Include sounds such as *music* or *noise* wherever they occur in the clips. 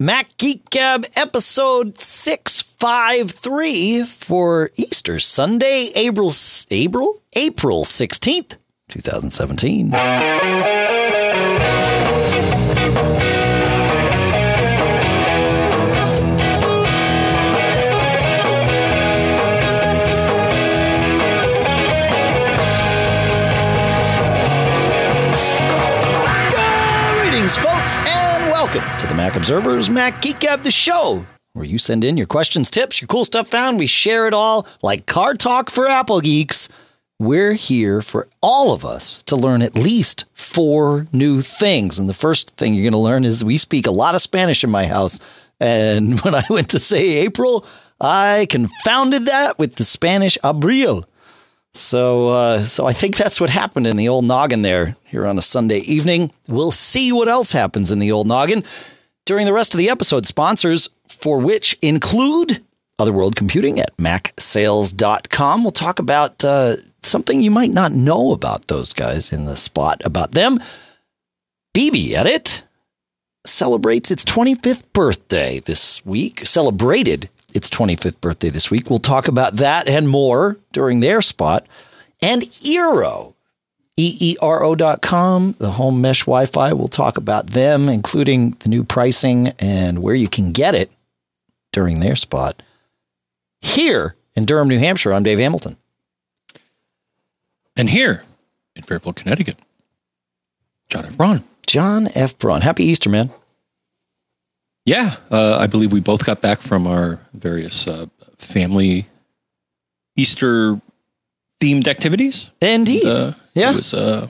Mac Geek Gab episode 653 for Easter Sunday, April April April 16th, 2017. Welcome to the Mac Observer's Mac Geek Gab, the show where you send in your questions, tips, your cool stuff found. We share it all like car talk for Apple geeks. We're here for all of us to learn at least four new things. And the first thing you're going to learn is we speak a lot of Spanish in my house. And *laughs* when I went to say April, I confounded that with the Spanish abril. So, uh, so I think that's what happened in the old noggin there here on a Sunday evening. We'll see what else happens in the old noggin during the rest of the episode. Sponsors for which include Other World Computing at macsales.com. We'll talk about uh, something you might not know about those guys in the spot about them. BBEdit celebrates its 25th birthday this week. Celebrated its 25th birthday this week. We'll talk about that and more during their spot. And Eero, EERO.com, the home mesh Wi Fi. We'll talk about them, including the new pricing and where you can get it during their spot. Here in Durham, New Hampshire, I'm Dave Hamilton. And here in Fairfield, Connecticut, John F. Braun. John F. Braun. Happy Easter, man. Yeah, uh, I believe we both got back from our various uh, family Easter themed activities. Indeed. Uh, yeah. It was, uh,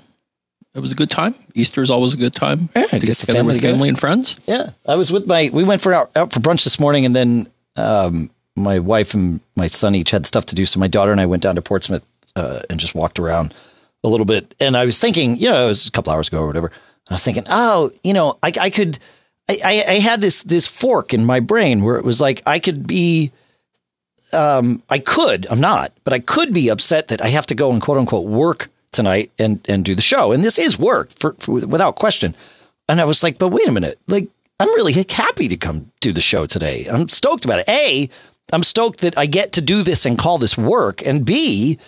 it was a good time. Easter is always a good time Yeah, to get get together with family and friends. Yeah, I was with my. We went for out, out for brunch this morning, and then um, my wife and my son each had stuff to do. So my daughter and I went down to Portsmouth uh, and just walked around a little bit. And I was thinking, you know, it was a couple hours ago or whatever. I was thinking, oh, you know, I, I could. I, I, I had this this fork in my brain where it was like I could be. Um, I could. I'm not, but I could be upset that I have to go and quote unquote work tonight and and do the show. And this is work for, for without question. And I was like, but wait a minute, like I'm really happy to come do the show today. I'm stoked about it. A, I'm stoked that I get to do this and call this work, and B,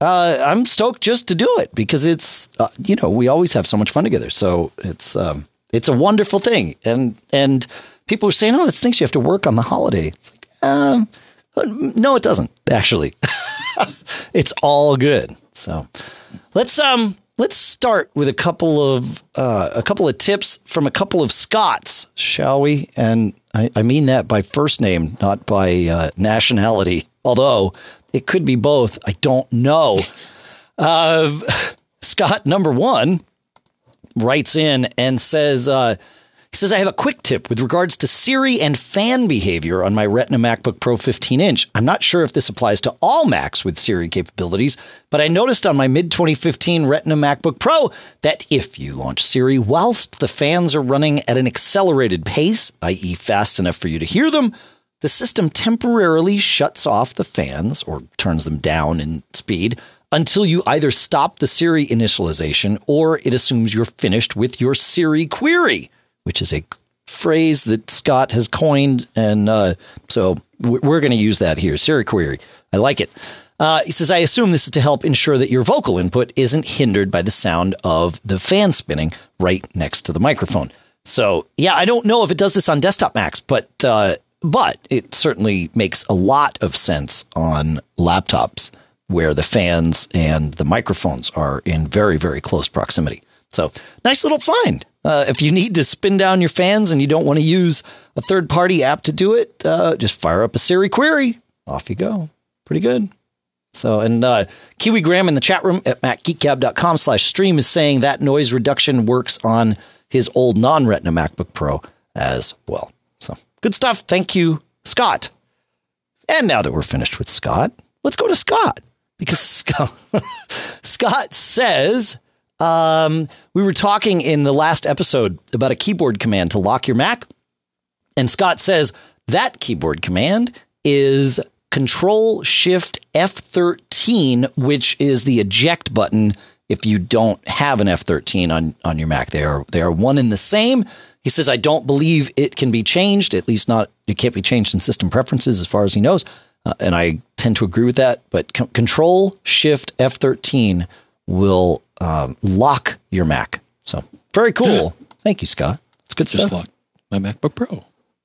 uh, I'm stoked just to do it because it's uh, you know we always have so much fun together. So it's um, it's a wonderful thing, and and people are saying, oh, that stinks. You have to work on the holiday. It's like, um, no, it doesn't actually. *laughs* it's all good. So let's um let's start with a couple of uh, a couple of tips from a couple of Scots, shall we? And I, I mean that by first name, not by uh, nationality. Although it could be both. I don't know. Uh, *laughs* Scott number one writes in and says. Uh, he says, I have a quick tip with regards to Siri and fan behavior on my Retina MacBook Pro 15 inch. I'm not sure if this applies to all Macs with Siri capabilities, but I noticed on my mid 2015 Retina MacBook Pro that if you launch Siri whilst the fans are running at an accelerated pace, i.e., fast enough for you to hear them, the system temporarily shuts off the fans or turns them down in speed until you either stop the Siri initialization or it assumes you're finished with your Siri query which is a phrase that Scott has coined. And uh, so we're going to use that here. Siri query. I like it. Uh, he says, I assume this is to help ensure that your vocal input isn't hindered by the sound of the fan spinning right next to the microphone. So, yeah, I don't know if it does this on desktop Macs, but uh, but it certainly makes a lot of sense on laptops where the fans and the microphones are in very, very close proximity. So nice little find. Uh, if you need to spin down your fans and you don't want to use a third party app to do it, uh, just fire up a Siri query. Off you go. Pretty good. So, and uh, Kiwi Graham in the chat room at macgeekgab.com slash stream is saying that noise reduction works on his old non Retina MacBook Pro as well. So, good stuff. Thank you, Scott. And now that we're finished with Scott, let's go to Scott because *laughs* Scott, Scott says, um, we were talking in the last episode about a keyboard command to lock your Mac. And Scott says that keyboard command is Control Shift F13, which is the eject button if you don't have an F13 on, on your Mac. They are, they are one and the same. He says, I don't believe it can be changed, at least not, it can't be changed in system preferences as far as he knows. Uh, and I tend to agree with that. But c- Control Shift F13 will um, lock your Mac. So very cool. Yeah. Thank you, Scott. It's good Just stuff. Lock my MacBook Pro.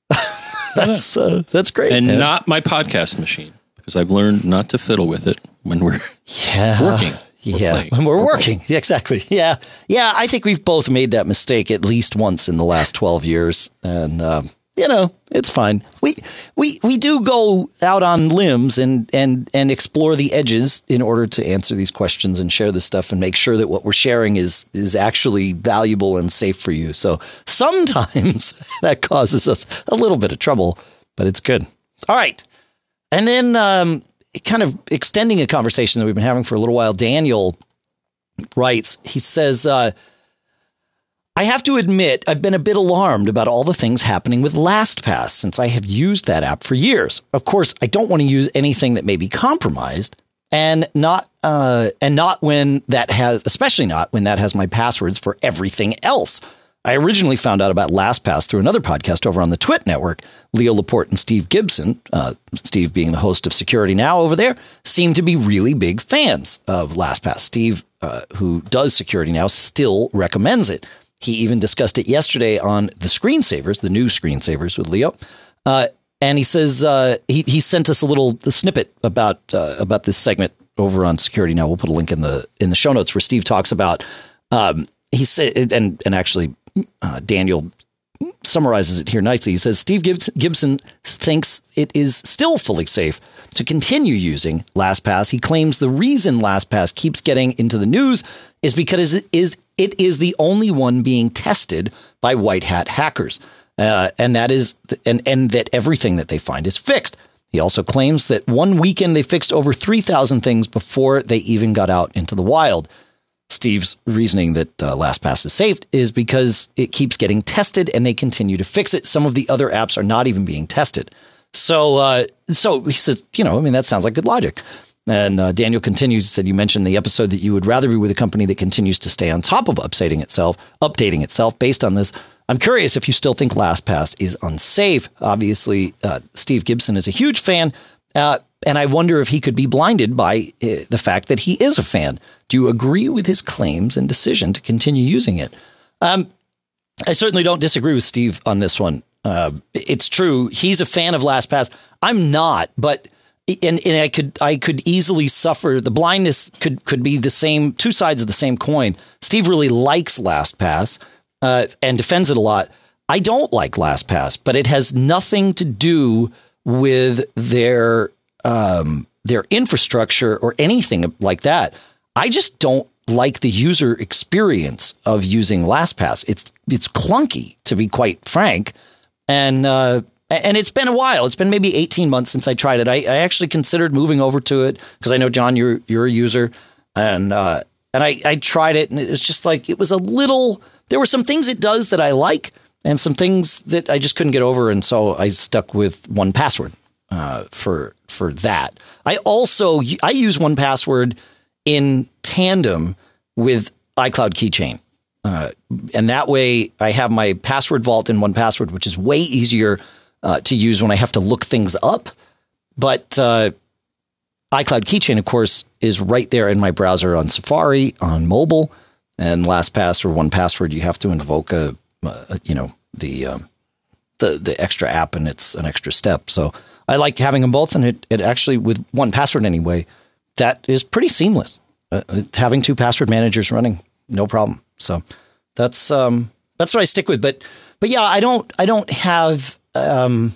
*laughs* that's uh, that's great, and man. not my podcast machine because I've learned not to fiddle with it when we're yeah. working. *laughs* yeah, playing. when we're, we're working. Yeah, exactly. *laughs* Yeah, yeah. I think we've both made that mistake at least once in the last twelve years, and um, you know, it's fine. We we we do go out on limbs and and and explore the edges in order to answer these questions and share this stuff and make sure that what we're sharing is is actually valuable and safe for you. So sometimes *laughs* that causes us a little bit of trouble, but it's good. All right, and then um, kind of extending a conversation that we've been having for a little while. Daniel writes. He says. Uh, I have to admit, I've been a bit alarmed about all the things happening with LastPass since I have used that app for years. Of course, I don't want to use anything that may be compromised, and not uh, and not when that has, especially not when that has my passwords for everything else. I originally found out about LastPass through another podcast over on the TWiT network. Leo Laporte and Steve Gibson, uh, Steve being the host of Security Now over there, seem to be really big fans of LastPass. Steve, uh, who does Security Now, still recommends it. He even discussed it yesterday on the screensavers, the new screensavers with Leo. Uh, and he says uh, he he sent us a little snippet about uh, about this segment over on security. Now we'll put a link in the in the show notes where Steve talks about. Um, he said, and and actually, uh, Daniel summarizes it here nicely. He says Steve Gibson thinks it is still fully safe to continue using LastPass. He claims the reason LastPass keeps getting into the news is because it is it is the only one being tested by white hat hackers. Uh, and that is and and that everything that they find is fixed. He also claims that one weekend they fixed over 3,000 things before they even got out into the wild. Steve's reasoning that uh, LastPass is safe is because it keeps getting tested and they continue to fix it. Some of the other apps are not even being tested. So, uh, so he says, you know, I mean, that sounds like good logic. And uh, Daniel continues. He said, "You mentioned the episode that you would rather be with a company that continues to stay on top of updating itself, updating itself. Based on this, I'm curious if you still think LastPass is unsafe. Obviously, uh, Steve Gibson is a huge fan, uh, and I wonder if he could be blinded by uh, the fact that he is a fan. Do you agree with his claims and decision to continue using it?" Um, I certainly don't disagree with Steve on this one. Uh, it's true he's a fan of LastPass. I'm not, but and, and I could I could easily suffer the blindness could could be the same two sides of the same coin. Steve really likes LastPass uh, and defends it a lot. I don't like LastPass, but it has nothing to do with their um, their infrastructure or anything like that. I just don't like the user experience of using LastPass. It's it's clunky to be quite frank, and uh, and it's been a while. It's been maybe 18 months since I tried it. I, I actually considered moving over to it because I know John, you're you're a user, and uh, and I I tried it, and it was just like it was a little. There were some things it does that I like, and some things that I just couldn't get over, and so I stuck with 1Password uh, for for that. I also I use 1Password in tandem with iCloud Keychain. Uh, and that way I have my password vault in 1Password, which is way easier uh, to use when I have to look things up. But uh, iCloud Keychain, of course, is right there in my browser on Safari on mobile. And LastPass or 1Password, you have to invoke a, a you know, the um, the the extra app, and it's an extra step. So I like having them both, and it, it actually with 1Password anyway, that is pretty seamless. Uh, having two password managers running, no problem. So that's um, that's what I stick with. But but yeah, I don't I don't have um,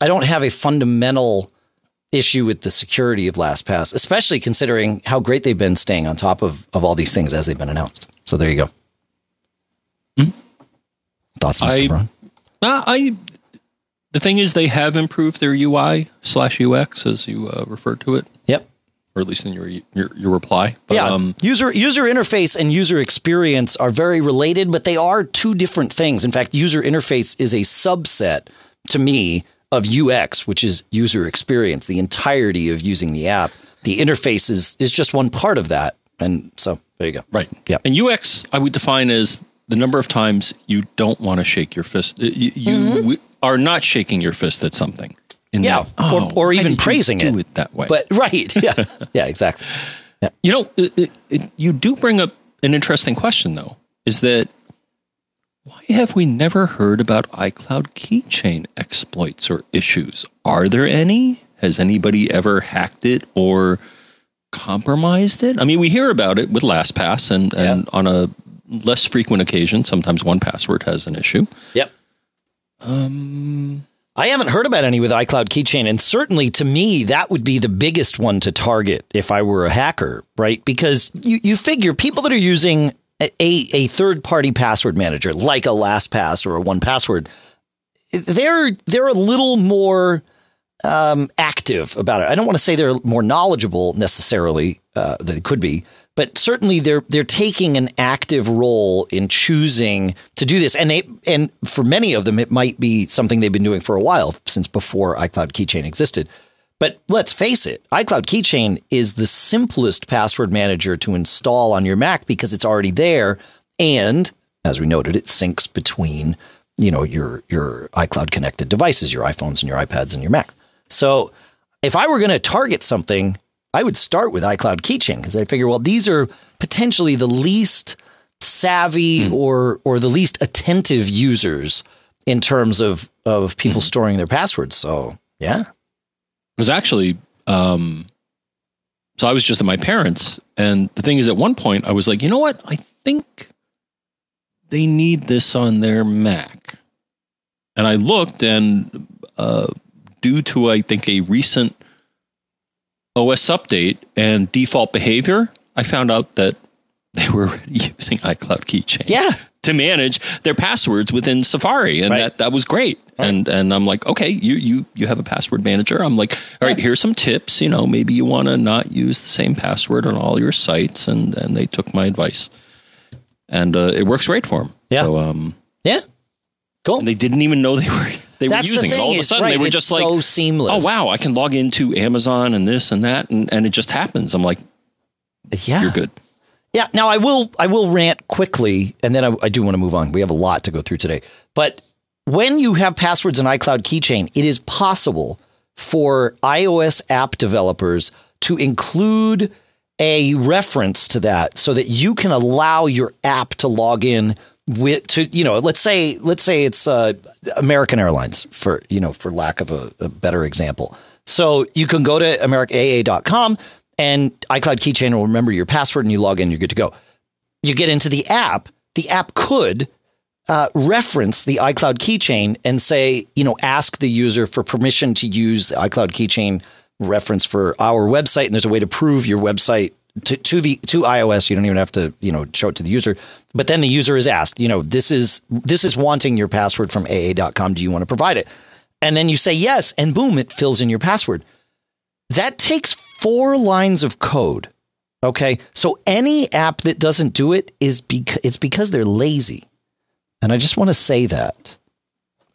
I don't have a fundamental issue with the security of LastPass, especially considering how great they've been staying on top of, of all these things as they've been announced. So there you go. Mm-hmm. Thoughts, Mr. I, Braun? I the thing is, they have improved their UI slash UX as you uh, referred to it. Or at least in your your, your reply. But, yeah, um, user user interface and user experience are very related, but they are two different things. In fact, user interface is a subset to me of UX, which is user experience, the entirety of using the app. The interface is is just one part of that, and so there you go. Right. Yeah. And UX, I would define as the number of times you don't want to shake your fist. You, w- are not shaking your fist at something. Yeah, or- "Oh, or why even praising do it." it that way. But right, *laughs* yeah, yeah, exactly. You know, it, it, you do bring up an interesting question, though. Is that why have we never heard about iCloud keychain exploits or issues? Are there any? Has anybody ever hacked it or compromised it? I mean, we hear about it with LastPass, and, and on a less frequent occasion, sometimes 1Password has an issue. Yep. Um, I haven't heard about any with iCloud Keychain, and certainly to me, that would be the biggest one to target if I were a hacker, right? Because you, you figure people that are using a, a third party password manager like a LastPass or a 1Password, they're they're a little more um, active about it. I don't want to say they're more knowledgeable necessarily. Uh, they could be, but certainly they're they're taking an active role in choosing to do this. And they and for many of them, it might be something they've been doing for a while since before iCloud Keychain existed. But let's face it, iCloud Keychain is the simplest password manager to install on your Mac because it's already there, and as we noted, it syncs between you know your your iCloud connected devices, your iPhones and your iPads and your Mac. So if I were going to target something, I would start with iCloud Keychain because I figure, well, these are potentially the least savvy or or the least attentive users in terms of of people storing their passwords. So yeah, it was actually um so I was just at my parents and the thing is at one point I was like, "You know what? I think they need this on their Mac." And I looked and uh due to I think a recent OS update and default behavior, I found out that they were *laughs* using iCloud Keychain yeah, to manage their passwords within Safari, and Right. that that was great. And and I'm like, okay, you you you have a password manager. I'm like, all right, here's some tips. You know, maybe you want to not use the same password on all your sites, and and they took my advice, and uh, it works great for them. Yeah. So um, yeah, cool. and they didn't even know they *laughs* were they That's were using it. All of a is, sudden, right, they were just like, so seamless. oh wow, I can log into Amazon and this and that, and and it just happens. I'm like, yeah, you're good. Yeah. Now I will I will rant quickly, and then I, I do want to move on. We have a lot to go through today. But when you have passwords in iCloud Keychain, it is possible for iOS app developers to include a reference to that so that you can allow your app to log in with to you know let's say let's say it's uh, American Airlines for you know for lack of a, a better example. So you can go to americaa.com and iCloud Keychain will remember your password and you log in, you're good to go. You get into the app, the app could uh, reference the iCloud keychain and say, you know, ask the user for permission to use the iCloud keychain reference for our website. And there's a way to prove your website to, to the to iOS. You don't even have to, you know, show it to the user. But then the user is asked, you know, this is this is wanting your password from AA.com. Do you want to provide it? And then you say yes, and boom, it fills in your password. That takes four lines of code. Okay. So any app that doesn't do it is because it's because they're lazy. And I just want to say that.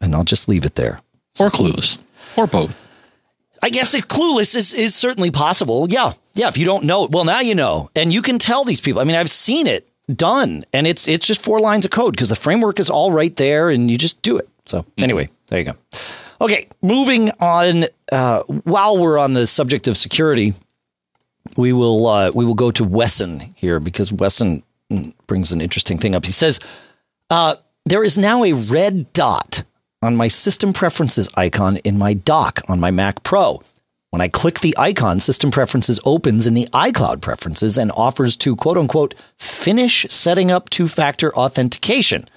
And I'll just leave it there. Or clueless, or both. I guess if clueless is, is certainly possible. Yeah. Yeah. If you don't know, well, now you know. And you can tell these people. I mean, I've seen it done and it's it's just four lines of code because the framework is all right there and you just do it. So anyway, there you go. Okay, moving on. Uh, while we're on the subject of security, we will uh, we will go to Wesson here because Wesson mm, brings an interesting thing up. He says uh, there is now a red dot on my system preferences icon in my dock on my Mac Pro. When I click the icon, System Preferences opens in the iCloud Preferences and offers to quote unquote finish setting up two factor authentication.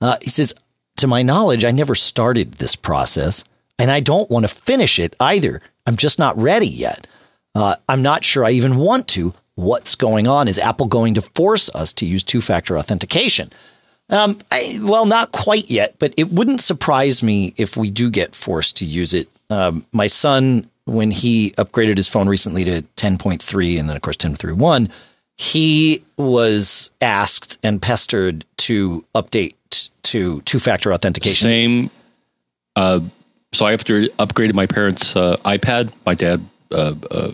Uh, he says, to my knowledge, I never started this process and I don't want to finish it either. I'm just not ready yet. Uh, I'm not sure I even want to. What's going on? Is Apple going to force us to use two factor authentication? Um, I, well, not quite yet, but it wouldn't surprise me if we do get forced to use it. Um, my son, when he upgraded his phone recently to 10.3 and then, of course, 10.3.1, he was asked and pestered to update to two factor authentication. Same. Uh, so I upgraded, upgraded my parents' uh, iPad. My dad, uh, uh,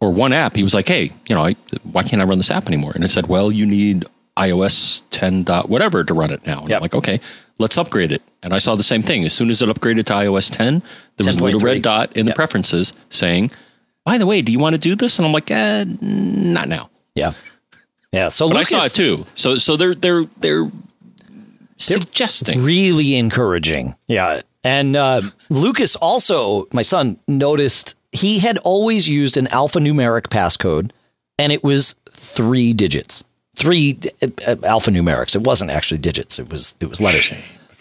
or one app. He was like, "Hey, you know, I, why can't I run this app anymore?" And I said, "Well, you need iOS 10 dot whatever to run it now. And Yep. I'm like, okay, let's upgrade it. And I saw the same thing. As soon as it upgraded to iOS 10, there was a little 10.3. red dot in the preferences saying, by the way, do you want to do this? And I'm like, eh, not now. Yeah. Yeah. So Lucas, I saw it too. So so they're they're they're suggesting. really encouraging. Yeah. And uh, Lucas also, my son, noticed he had always used an alphanumeric passcode, and it was three digits, three uh, uh, alphanumerics. It wasn't actually digits. It was it was letters.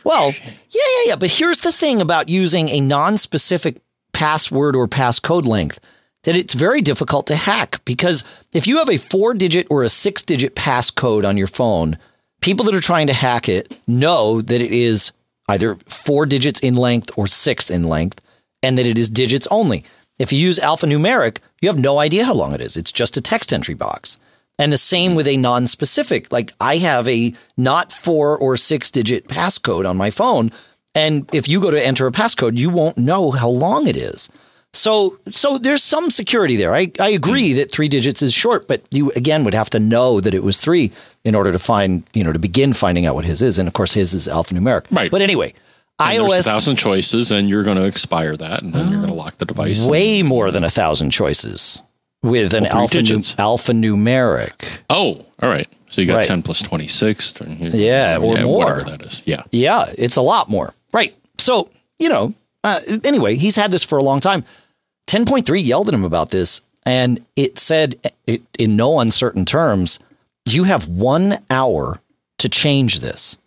Well, yeah, yeah, yeah. But here's the thing about using a non-specific password or passcode length that it's very difficult to hack because if you have a four-digit or a six-digit passcode on your phone, people that are trying to hack it know that it is either four digits in length or six in length, and that it is digits only. If you use alphanumeric, you have no idea how long it is. It's just a text entry box. And the same with a non-specific. Like I have a not four or six digit passcode on my phone. And if you go to enter a passcode, you won't know how long it is. So, so there's some security there. I, I agree that three digits is short, but you again would have to know that it was three in order to find, you know, to begin finding out what his is. And of course, his is alphanumeric. Right. But anyway, And There's a iOS thousand choices, and you're going to expire that, and then you're going to lock the device. way more than a thousand choices with an alpha alphanumeric. Oh, all right. So you got Right. 10 plus 26. Yeah, or more. Whatever that is. Yeah. Yeah, it's a lot more. Right. So, you know, uh, anyway, he's had this for a long time. 10.3 yelled at him about this, and it said it, in no uncertain terms, you have one hour to change this.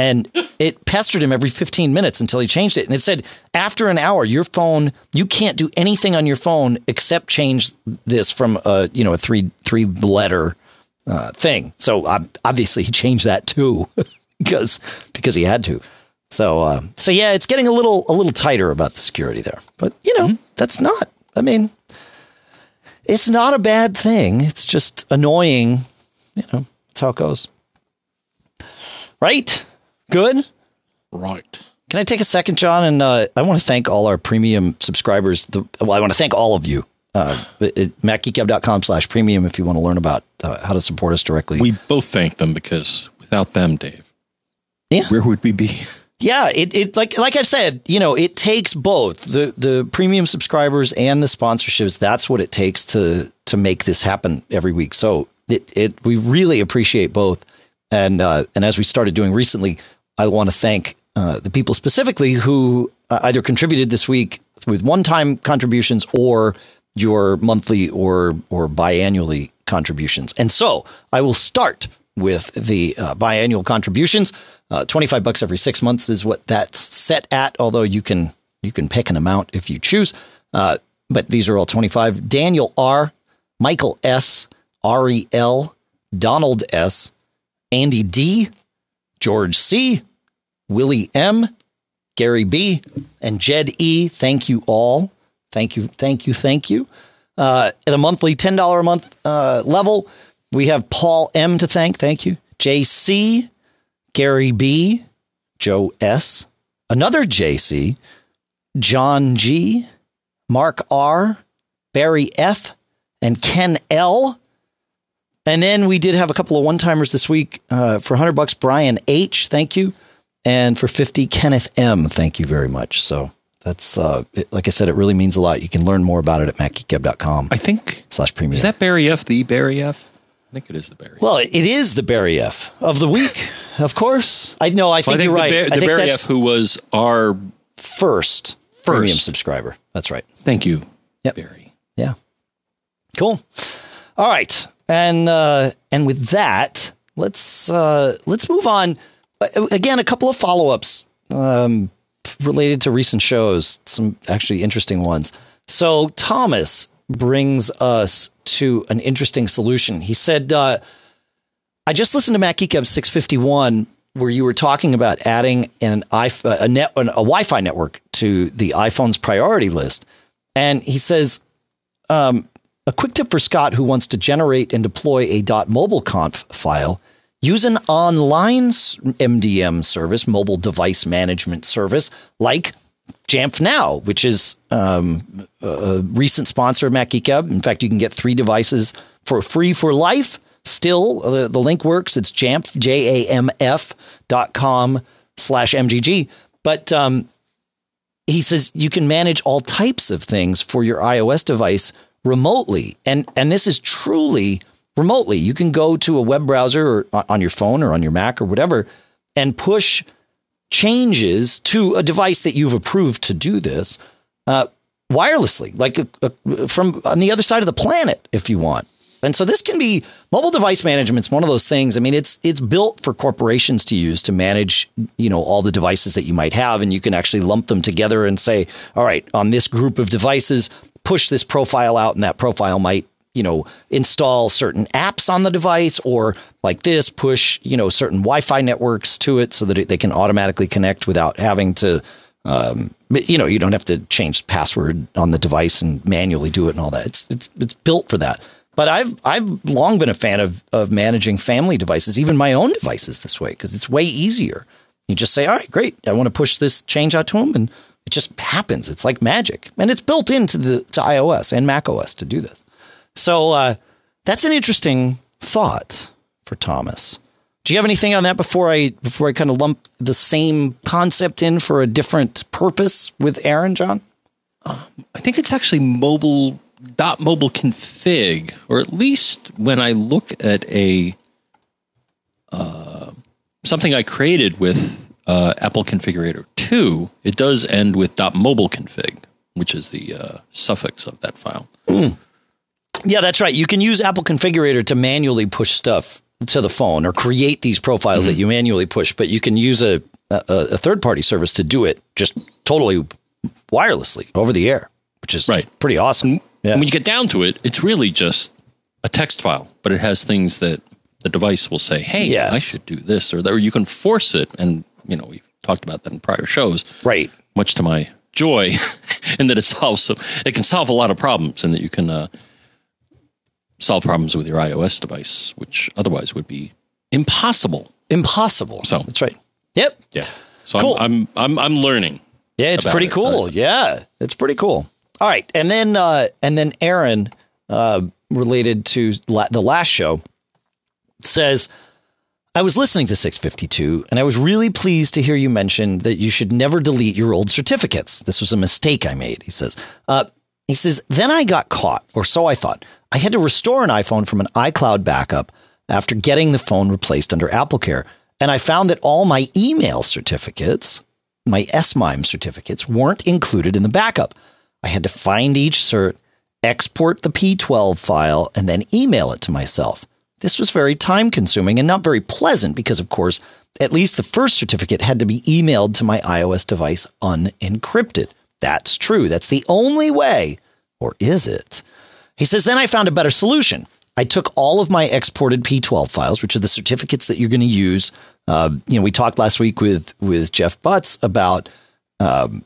And it pestered him every 15 minutes until he changed it. And it said, after an hour, your phone, you can't do anything on your phone except change this from a, you know, a three, three letter uh, thing. So ob- obviously he changed that too *laughs* because, because he had to. So, uh, so yeah, it's getting a little, a little tighter about the security there, but you know, that's not, I mean, it's not a bad thing. It's just annoying. You know, that's how it goes. Right? Good. Right. Can I take a second, John? And uh, I want to thank all our premium subscribers. The, well, I want to thank all of you. Uh, at macgeekgab.com slash premium if you want to learn about uh, how to support us directly. We both thank them because without them, Dave, Yeah. where would we be? Yeah, it, it like like I've said, you know, it takes both the the premium subscribers and the sponsorships. That's what it takes to to make this happen every week. So it it we really appreciate both. And uh, and as we started doing recently, I want to thank uh, the people specifically who uh, either contributed this week with one time contributions or your monthly or or biannually contributions. And so I will start with the uh, biannual contributions. Uh, 25 bucks every six months is what that's set at, although you can you can pick an amount if you choose. Uh, but these are all 25. Daniel R, Michael S, Ari L, Donald S, Andy D, George C, Willie M, Gary B, and Jed E. Thank you all. Thank you, thank you, thank you. Uh, at the monthly $10 a month uh, level, we have Paul M to thank. Thank you. JC, Gary B, Joe S, another JC, John G, Mark R, Barry F, and Ken L. And then we did have a couple of one timers this week uh, for 100 bucks. Brian H, thank you. And for 50, Kenneth M, thank you very much. So that's, uh, it, like I said, it really means a lot. You can learn more about it at macgeekgab.com I think, slash premium. is that Barry F, the Barry F? I think it is the Barry. well, it is the Barry F of the week, of course. I know. I Well, think, I think you're the, right. Bar- the think Barry F, who was our, first, premium subscriber. That's right. thank you, Yep. Barry. Yeah. Cool. All right. And uh and with that, let's uh let's move on. Uh, Again, a couple of follow-ups um related to recent shows, some actually interesting ones. So Thomas brings us to an interesting solution. He said uh I just listened to Mac Geek 651 where you were talking about adding an iPhone, a net a Wi-Fi network to the iPhone's priority list. And he says um, a quick tip for Scott who wants to generate and deploy a .mobileconf file. Use an online MDM service, mobile device management service, like Jamf Now, which is um, a recent sponsor of Mac Geek Gab. In fact, you can get three devices for free for life Still, the link works. It's jamf, J A M F dot com slash MGG. But um, he says you can manage all types of things for your iOS device remotely. And, and this is truly remotely. You can go to a web browser or on your phone or on your Mac or whatever and push changes to a device that you've approved to do this uh, wirelessly, like a, a, from on the other side of the planet, if you want. And so this can be mobile device management is one of those things. I mean, it's it's built for corporations to use to manage, you know, all the devices that you might have, and you can actually lump them together and say, all right, on this group of devices, push this profile out, and that profile might, you know, install certain apps on the device, or like this, push, you know, certain Wi-Fi networks to it so that it, they can automatically connect without having to um, you know, you don't have to change password on the device and manually do it and all that. It's it's it's built for that. But I've I've long been a fan of of managing family devices, even my own devices this way because it's way easier. You just say, "All right, great. I want to push this change out to them," and it just happens. It's like magic, and it's built into the to iOS and Mac OS to do this. So uh, that's an interesting thought for Thomas. Do you have anything on that before I before I kind of lump the same concept in for a different purpose with Aaron, John? Um, I think it's actually mobile dot mobile config, or at least when I look at a uh, something I created with uh, Apple Configurator two, it does end with dot mobile config, which is the uh, suffix of that file. Mm. Yeah, that's right. You can use Apple Configurator to manually push stuff to the phone or create these profiles mm-hmm. that you manually push, but you can use a, a, a third party service to do it just totally wirelessly over the air, which is right. pretty awesome. Yeah. when you get down to it, it's really just a text file, but it has things that the device will say, "Hey, yes. I should do this," or that, or you can force it. And you know, we've talked about that in prior shows, right? Much to my joy, *laughs* in that it solves some, it can solve a lot of problems, and that you can uh, solve problems with your iOS device, which otherwise would be impossible. Impossible. So that's right. Yep. Yeah. So cool. I'm, I'm I'm I'm learning. Yeah, it's pretty it. cool. Uh, yeah, it's pretty cool. All right, and then uh, and then Aaron, uh, related to la- the last show, says. I was listening to 652 and I was really pleased to hear you mention that you should never delete your old certificates. This was a mistake I made, he says. Uh, he says, then I got caught, or so I thought. I had to restore an iPhone from an iCloud backup after getting the phone replaced under AppleCare. And I found that all my email certificates, my SMIME certificates, weren't included in the backup. I had to find each cert, export the P12 file, and then email it to myself. This was very time consuming and not very pleasant because, of course, at least the first certificate had to be emailed to my iOS device unencrypted. That's true. That's the only way. Or is it? He says, then I found a better solution. I took all of my exported P12 files, which are the certificates that you're going to use. Uh, you know, we talked last week with with Jeff Butts about um,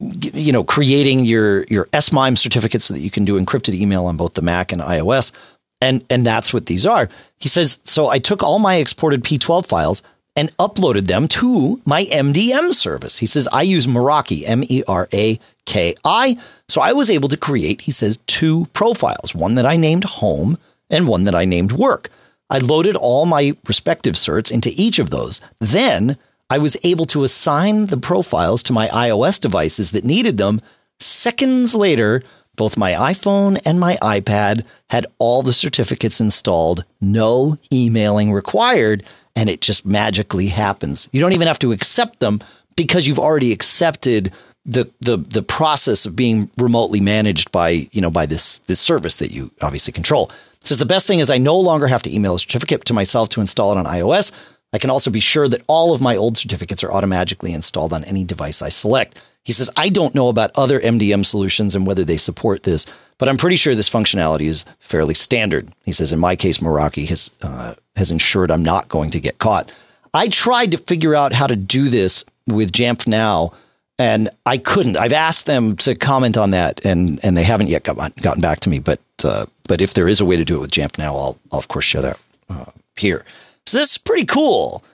you know creating your your SMIME certificates so that you can do encrypted email on both the Mac and iOS, and and that's what these are. He says, so I took all my exported P12 files and uploaded them to my MDM service. He says, I use Meraki, M E R A K I. So I was able to create, he says, two profiles one that I named home and one that I named work. I loaded all my respective certs into each of those. Then I was able to assign the profiles to my iOS devices that needed them. Seconds later, both my iPhone and my iPad had all the certificates installed, no emailing required and it just magically happens. You don't even have to accept them because you've already accepted the the the process of being remotely managed by you know by this this service that you obviously control. It says the best thing is I no longer have to email a certificate to myself to install it on iOS. I can also be sure that all of my old certificates are automatically installed on any device I select. He says, I don't know about other MDM solutions and whether they support this, but I'm pretty sure this functionality is fairly standard. He says, in my case, Meraki has, uh, has ensured I'm not going to get caught. I tried to figure out how to do this with Jamf Now, and I couldn't. I've asked them to comment on that, and, and they haven't yet got, gotten back to me. But uh, but if there is a way to do it with Jamf Now, I'll, I'll of course share that uh, here. So this is pretty cool,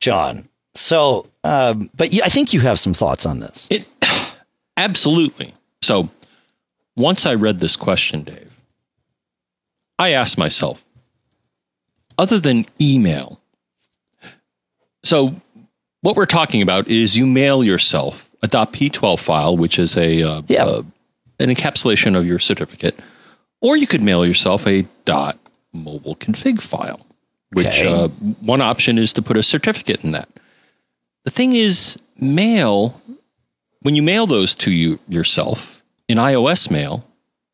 John. So, um, but I think you have some thoughts on this. It, *sighs* absolutely. So, once I read this question, Dave, I asked myself, other than email. So, what we're talking about is you mail yourself a .p12 file, which is a uh, Yeah. uh, an encapsulation of your certificate, or you could mail yourself a .mobile config file, which Okay. uh, one option is to put a certificate in that. The thing is, mail when you mail those to you yourself in iOS mail,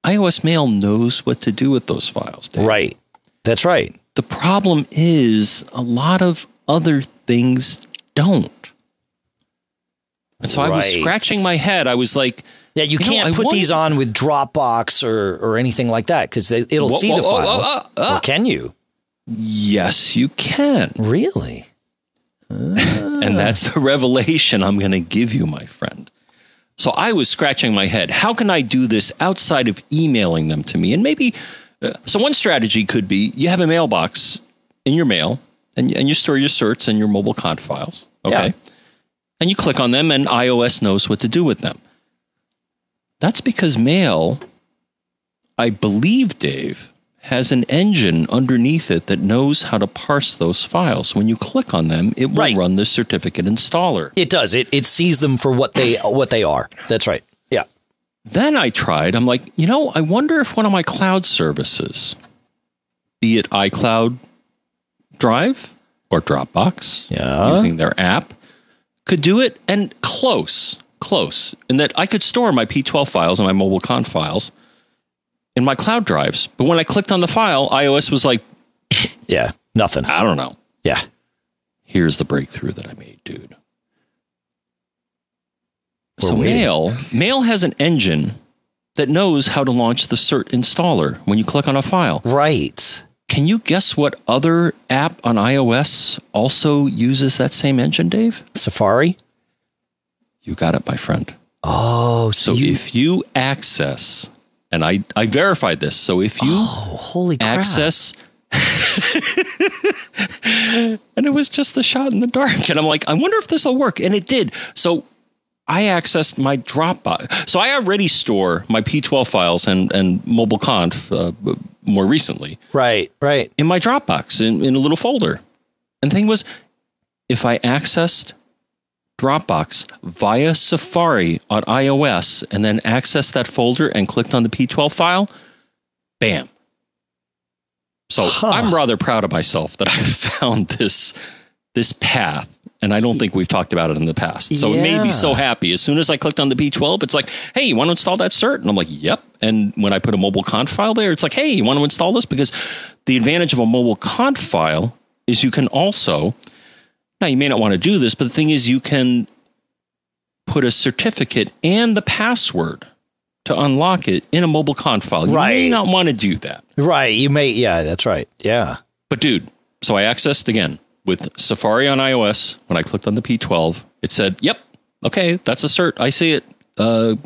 iOS mail knows what to do with those files. Dave. Right. That's right. The problem is a lot of other things don't. And so I was scratching my head. I was like, Yeah, you, You can't I put wonder- these on with Dropbox or or anything like that because it'll Whoa, see whoa, the whoa, file. whoa, uh, uh. Or can you yes, you can. really? *laughs* And that's the revelation I'm going to give you, my friend. So I was scratching my head. How can I do this outside of emailing them to me? And maybe, uh, so one strategy could be you have a mailbox in your mail and, and you store your certs and your mobile cont files. Okay. Yeah. And you click on them and iOS knows what to do with them. That's because mail, I believe, Dave, has an engine underneath it that knows how to parse those files. When you click on them, it will Right. run the certificate installer. It does. It it sees them for what they what they are. That's right. Yeah. Then I tried, I'm like, you know, I wonder if one of my cloud services, be it iCloud Drive or Dropbox, Yeah. using their app, could do it. And close, close, in that I could store my P12 files and my mobile con files in my cloud drives. But when I clicked on the file, iOS was like, *laughs* Yeah. Nothing. I don't know. Yeah. Here's the breakthrough that I made, dude. We're so waiting. Mail, Mail has an engine that knows how to launch the cert installer when you click on a file. Right. Can you guess what other app on iOS also uses that same engine, Dave? Safari. You got it, my friend. Oh, So so you, if you access, and I, I verified this, so if you oh, holy crap. access *laughs* and it was just a shot in the dark and i'm like i wonder if this will work and it did so i accessed my dropbox so i already store my p12 files and, and mobile conf uh, more recently Right. Right. in my dropbox in, in a little folder and the thing was if i accessed dropbox via safari on ios and then accessed that folder and clicked on the p12 file bam. So Huh. i'm rather proud of myself that *laughs* i found this this path and i don't think we've talked about it in the past. So it made Yeah. me so happy. As soon as i clicked on the p12 it's like hey you want to install that cert? And i'm like yep. And when i put a mobile conf file there it's like hey you want to install this? Because the advantage of a mobile conf file is you can also now you may not want to do this but the thing is you can put a certificate and the password to unlock it in a mobile conf file you may Right. not want to do that Right. You may. Yeah. That's right. Yeah. but dude, so I accessed again with Safari on iOS. When I clicked on the P12, it said, "Yep, okay, that's a cert. I see it uh,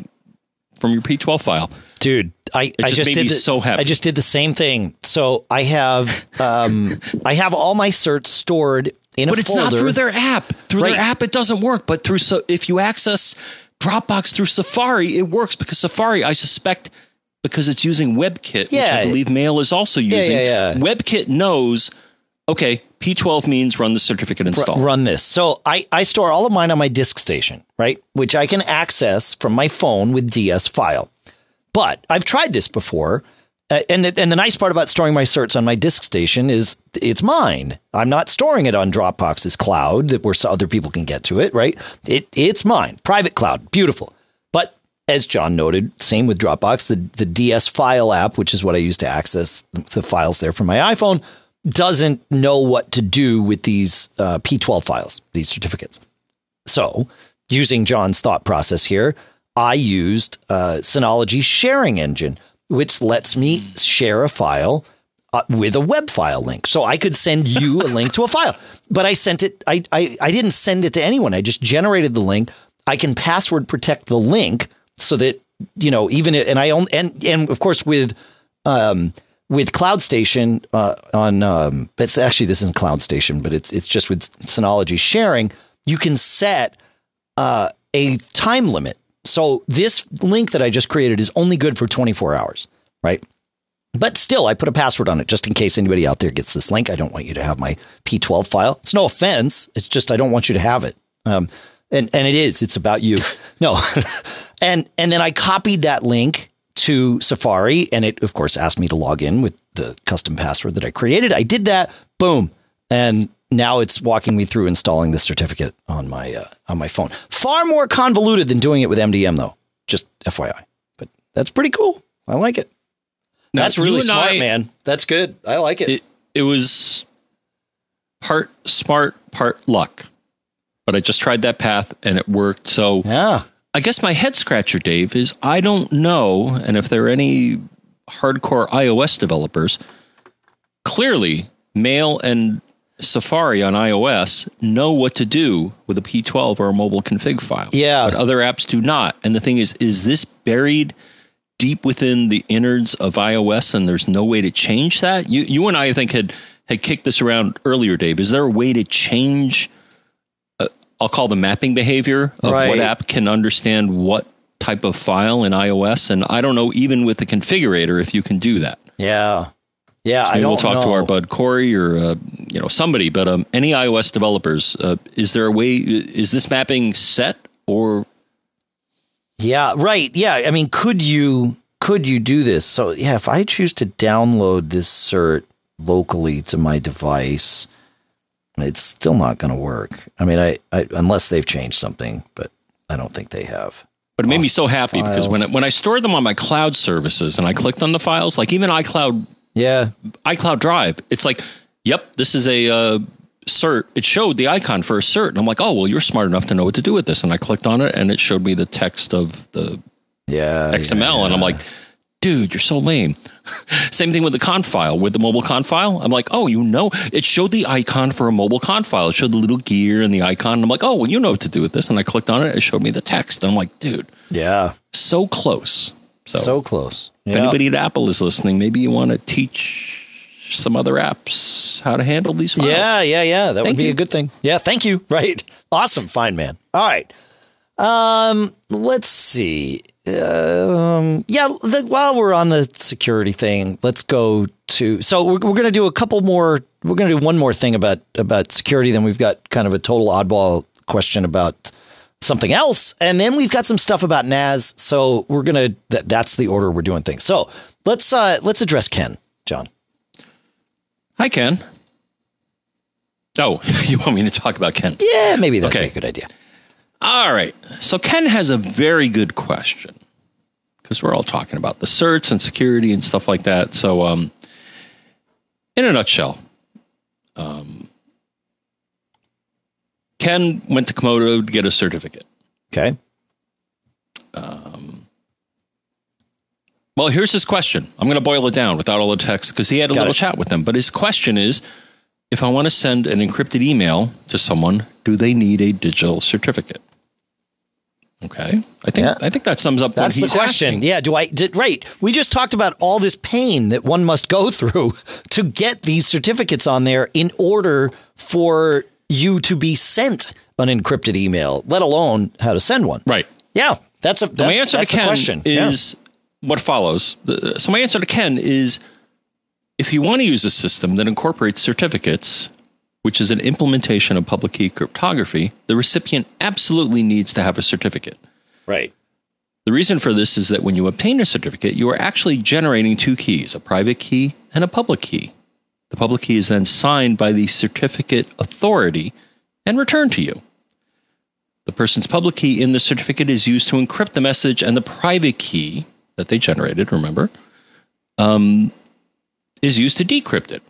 from your P12 file." Dude, I, I just just made did me the, so happy. I just did the same thing. So I have um *laughs* I have all my certs stored in But a it's folder. not through their app. Through Right. their app, it doesn't work. But through so if you access Dropbox through Safari, it works because Safari, I suspect, because it's using WebKit, which I believe Mail is also using. yeah, yeah. WebKit knows. Okay, P12 means run the certificate install. run this. So I, I store all of mine on my DiskStation, right? Which I can access from my phone with DS file. But I've tried this before. Uh, and, and the nice part about storing my certs on my DiskStation is it's mine. I'm not storing it on Dropbox's cloud that where other people can get to it, right? It, it's mine. Private cloud. Beautiful. But as John noted, same with Dropbox, the, the DS file app, which is what I use to access the files there from my iPhone, doesn't know what to do with these uh, P12 files, these certificates. So, using John's thought process here, I used uh, Synology sharing engine, which lets me share a file uh, with a web file link. So I could send you a link to a file, but I sent it. I, I I didn't send it to anyone. I just generated the link. I can password protect the link so that you know even it- and I own and and of course with um, with Cloud Station uh, on um, it's actually this isn't Cloud Station, but it's it's just with Synology sharing. You can set uh, a time limit. So this link that I just created is only good for 24 hours, right? But still, I put a password on it just in case anybody out there gets this link. I don't want you to have my P12 file. It's no offense. It's just I don't want you to have it. Um, and and it is. It's about you. *laughs* No, *laughs* and and then I copied that link to Safari, and it of course asked me to log in with the custom password that I created. I did that. Boom, and now it's walking me through installing the certificate on my uh, on my phone. Far more convoluted than doing it with MDM, though. Just FYI, but that's pretty cool. I like it. Now, that's really smart, I- man. That's good. I like it. It it was part smart, part luck. But I just tried that path and it worked. So yeah. I guess my head scratcher, Dave, is I don't know, and if there are any hardcore iOS developers, clearly Mail and Safari on iOS know what to do with a P12 or a mobile config file. Yeah. But other apps do not. And the thing is, is this buried deep within the innards of iOS and there's no way to change that? You you and I, I think, had had kicked this around earlier, Dave. Is there a way to change uh, I'll call the mapping behavior of Right. what app can understand what type of file in iOS? And I don't know even with the configurator if you can do that. Yeah. Yeah. I Maybe don't we'll talk know. to our bud Corey or uh, you know somebody. But um, any iOS developers, uh, is there a way? Is this mapping set or Yeah, right. Yeah, I mean, could you could you do this? So yeah, if I choose to download this cert locally to my device, it's still not going to work. I mean, I, I unless they've changed something, but I don't think they have. But it made me so happy because when I, files. when I stored them on my cloud services and I clicked on the files, like even iCloud Yeah, iCloud Drive, it's like, yep, this is a uh, cert. It showed the icon for a cert, and I'm like, oh well, you're smart enough to know what to do with this. And I clicked on it, and it showed me the text of the yeah, XML, and I'm like, dude, you're so lame. *laughs* Same thing with the conf file, with the mobile conf file. I'm like, oh, you know, it showed the icon for a mobile conf file. It showed the little gear and the icon. And I'm like, oh, well, you know what to do with this. And I clicked on it. It showed me the text. And I'm like, dude, yeah, so close. So, so close. If Yeah. anybody at Apple is listening, maybe you want to teach some other apps how to handle these files. Yeah, yeah, yeah. That Thank would be you. a good thing. Yeah, thank you. *laughs* Right. Awesome. Fine, man. All right. Um, let's see. Um, yeah, the, while we're on the security thing, let's go to. So we're, we're going to do a couple more. We're going to do one more thing about about security. Then we've got kind of a total oddball question about something else, and then we've got some stuff about NAS. So we're gonna. That, that's the order we're doing things. So let's uh let's address Ken, John. Hi, Ken. Oh, *laughs* you want me to talk about Ken? Yeah, maybe that'd Okay. a good idea. All right. So Ken has a very good question because we're all talking about the certs and security and stuff like that. So, um, in a nutshell, um, Ken went to Comodo to get a certificate. Okay. Um, well, here's his question. I'm going to boil it down without all the text because he had a Got little it. chat with them. But his question is if I want to send an encrypted email to someone, do they need a digital certificate? Okay. I think Yeah. I think that sums up That's what the question. asking. Yeah. Do I did right? We just talked about all this pain that one must go *laughs* through to get these certificates on there in order for you to be sent an encrypted email, let alone how to send one. Right. Yeah. That's a that's, my answer to Ken question. Yeah. is what follows. Uh, So my answer to Ken is if you want to use a system that incorporates certificates, which is an implementation of public key cryptography, the recipient absolutely needs to have a certificate. right. The reason for this is that when you obtain a certificate, you are actually generating two keys, a private key and a public key. The public key is then signed by the certificate authority and returned to you. The person's public key in the certificate is used to encrypt the message, and the private key that they generated, remember, um, is used to decrypt it.